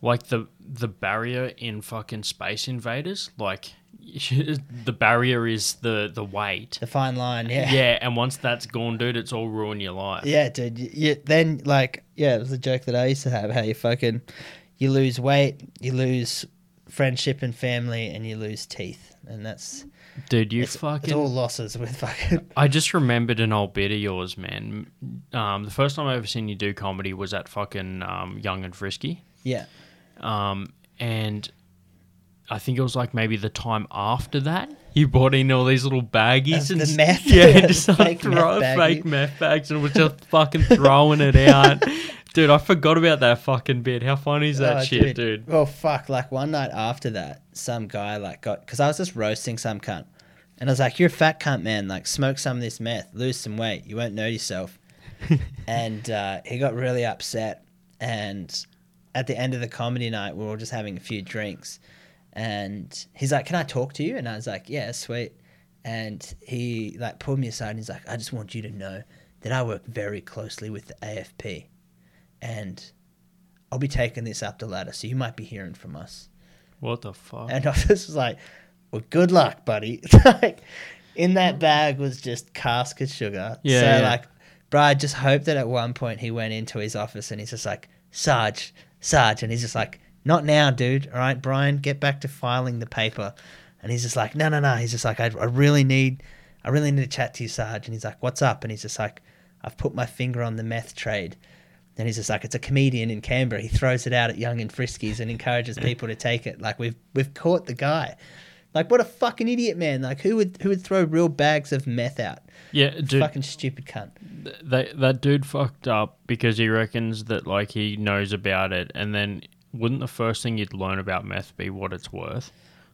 like the the barrier in fucking Space Invaders. Like the barrier is the the weight. the fine line, yeah, Yeah, and once that's gone, dude, it's all ruin your life. yeah, dude. You, you, then like, yeah, it was a joke that I used to have. How you fucking, you lose weight, you lose friendship and family, and you lose teeth, and that's dude, you it's, fucking. it's all losses with fucking. I just remembered an old bit of yours, man. Um, the first time I ever seen you do comedy was at fucking um, Young and Frisky. Yeah, Um, and I think it was like maybe the time after that. You brought in all these little baggies Of and meth? yeah, just started Fake meth throwing fake meth bags and was just fucking throwing it out. Dude, I forgot about that fucking bit. How funny is that Oh, shit, dude? Well, fuck. Like one night after that, some guy like got because I was just roasting some cunt, and I was like, "You're a fat cunt, man. Like, smoke some of this meth, lose some weight. You won't know yourself." and uh, he got really upset. And at the end of the comedy night, we were all just having a few drinks, and he's like, "Can I talk to you?" And I was like, "Yeah, sweet." And he like pulled me aside and he's like, "I just want you to know that I work very closely with the AFP, and." I'll be taking this up the ladder, so you might be hearing from us. What the fuck? And I was like, well, good luck, buddy. like, in that bag was just caster sugar. Yeah, So, yeah. like, bro, I just hope that at one point he went into his office and he's just like, Sarge, Sarge. And he's just like, not now, dude. All right, Brian, get back to filing the paper. And he's just like, no, no, no. He's just like, I, I really need, I really need to chat to you, Sarge. And he's like, what's up? And he's just like, I've put my finger on the meth trade. And he's just like, it's a comedian in Canberra. He throws it out at Young and Friskies and encourages people to take it. Like we've we've caught the guy. Like what a fucking idiot, man! Like who would who would throw real bags of meth out? yeah, dude, Fucking stupid cunt. th- that that dude fucked up because he reckons that like he knows about it, and then wouldn't the first thing you'd learn about meth be what it's worth?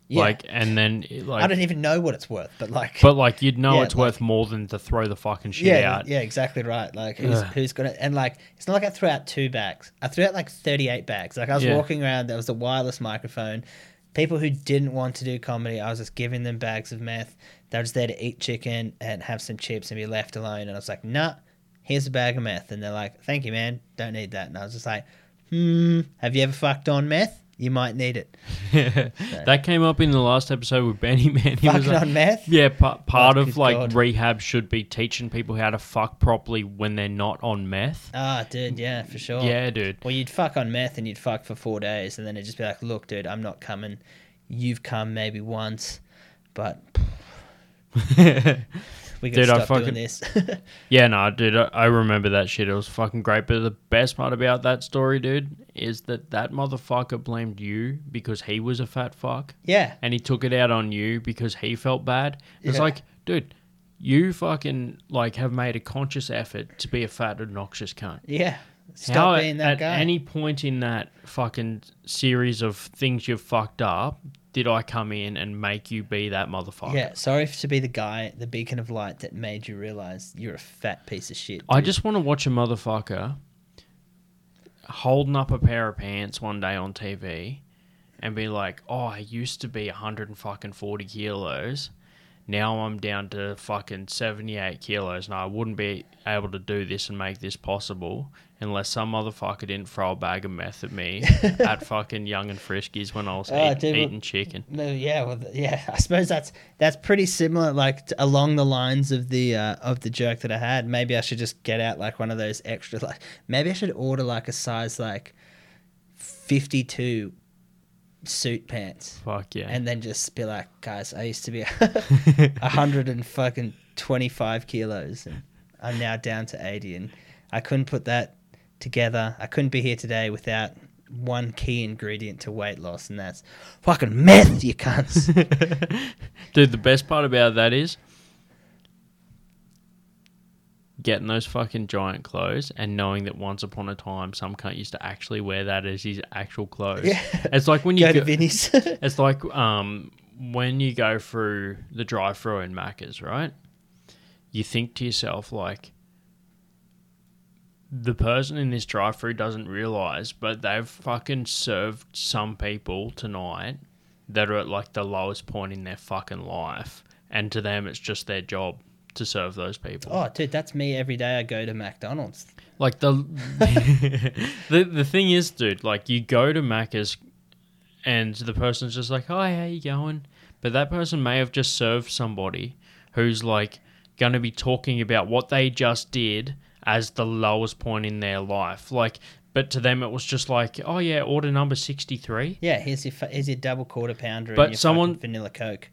Yeah. Like, and then like, I don't even know what it's worth, but like, But like you'd know Yeah, it's like- worth more than to throw the fucking shit yeah, out. yeah, exactly right. Like who's Ugh. who's gonna and like it's not like I threw out two bags. I threw out like thirty eight bags. Like I was Yeah. walking around, there was a wireless microphone. People who didn't want to do comedy, I was just giving them bags of meth. They were just there to eat chicken and have some chips and be left alone. And I was like, nah, here's a bag of meth. And they're like, thank you, man. Don't need that. And I was just like, hmm, have you ever fucked on meth? You might need it. Yeah, that came up in the last episode with Benny Man. He was Fucking like, on meth? yeah, pa- part Oh, of like God. rehab should be teaching people how to fuck properly when they're not on meth. Ah, dude, yeah, for sure. Yeah, dude. Well, you'd fuck on meth and you'd fuck for four days, and then it'd just be like, "Look, dude, I'm not coming. You've come maybe once, but we Dude, I stop fucking- doing this." Yeah, no, dude, I, I remember that shit. It was fucking great. But the best part about that story, dude, is that that motherfucker blamed you because he was a fat fuck, yeah, and he took it out on you because he felt bad. It's Yeah. like, dude, you fucking like have made a conscious effort to be a fat, obnoxious cunt. yeah. Stop How being that at guy. any point in that fucking series of things you've fucked up did I come in and make you be that motherfucker? yeah, sorry to be the guy, the beacon of light that made you realize you're a fat piece of shit. I just want to watch a motherfucker holding up a pair of pants one day on TV and be like, "Oh, I used to be 140 kilos. Now I'm down to fucking 78 kilos, and I wouldn't be able to do this and make this possible unless some motherfucker didn't throw a bag of meth at me at fucking Young and Friskies when I was Oh, eat- dude, well- eating chicken." No, yeah, well, yeah. I suppose that's that's pretty similar, like t- along the lines of the uh, of the joke that I had. Maybe I should just get out like one of those extra, like maybe I should order like a size like fifty two suit pants, Fuck yeah. and then just be like, guys, I used to be a hundred and fucking twenty five kilos, and I'm now down to eighty, and I couldn't put that together. I couldn't be here today without one key ingredient to weight loss, and that's fucking meth, you cunts. Dude, the best part about that is getting those fucking giant clothes and knowing that once upon a time some cunt used to actually wear that as his actual clothes. Yeah. It's like when you Go to go- Vinny's. it's like um when you go through the drive-through in Macca's, right? You think to yourself like the person in this drive-through doesn't realize, but they've fucking served some people tonight that are at like the lowest point in their fucking life, and to them it's just their job to serve those people. oh, dude, that's me every day I go to McDonald's. Like the the the thing is, dude, like you go to Macca's and the person's just like, "Hi, how you going?" But that person may have just served somebody who's like going to be talking about what they just did as the lowest point in their life. Like, but to them it was just like, "Oh yeah, order number 63." Yeah, here's your fu- here's your double quarter pounder But and your someone- vanilla coke.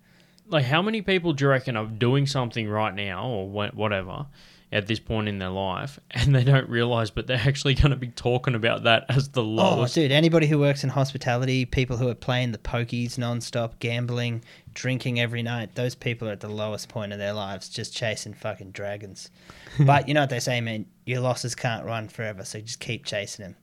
Like, how many people do you reckon are doing something right now or whatever at this point in their life and they don't realize, but they're actually going to be talking about that as the Oh, lowest dude, anybody who works in hospitality, people who are playing the pokies nonstop, gambling, drinking every night, those people are at the lowest point of their lives, just chasing fucking dragons. but you know what they say, man? Your losses can't run forever, so just keep chasing them.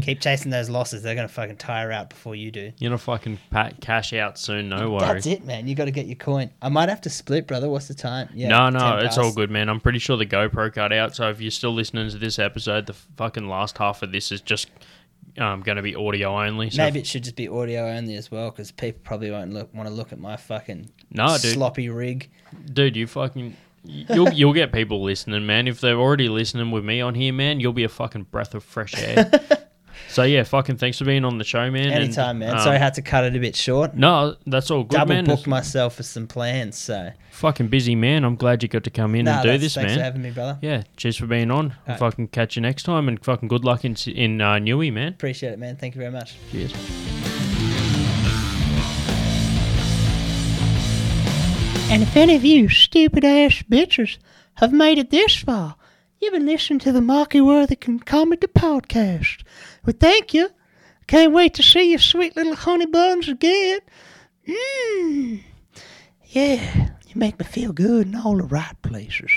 Keep chasing those losses. They're going to fucking tire out before you do. You're gonna fucking pat cash out soon, no worries. That's it, man. You got to get your coin. I might have to split, brother. What's the time? Yeah, no, no, it's all good, man. I'm pretty sure the GoPro cut out. So if you're still listening to this episode, the fucking last half of this is just um, going to be audio only. So Maybe it should just be audio only as well, because people probably won't look want to look at my fucking no, dude, sloppy rig. dude, you fucking. You'll you'll get people listening, man. If they're already listening with me on here, man, you'll be a fucking breath of fresh air. so yeah, fucking thanks for being on the show, man. and, Anytime, man. um, Sorry I had to cut it a bit short. No, that's all good, Double man. booked myself for some plans, so fucking busy, man. I'm glad you got to come in Nah, and do this, thanks man. for having me, brother. Yeah, cheers for being on. Alright. Fucking catch you next time, and fucking good luck in in uh, Newey, man. Appreciate it, man. Thank you very much. Cheers. And if any of you stupid ass bitches have made it this far, you've been listening to the Marky Worthington Comedy Podcast. Well, thank you. Can't wait to see your sweet little honey buns again. Mmm. Yeah, you make me feel good in all the right places.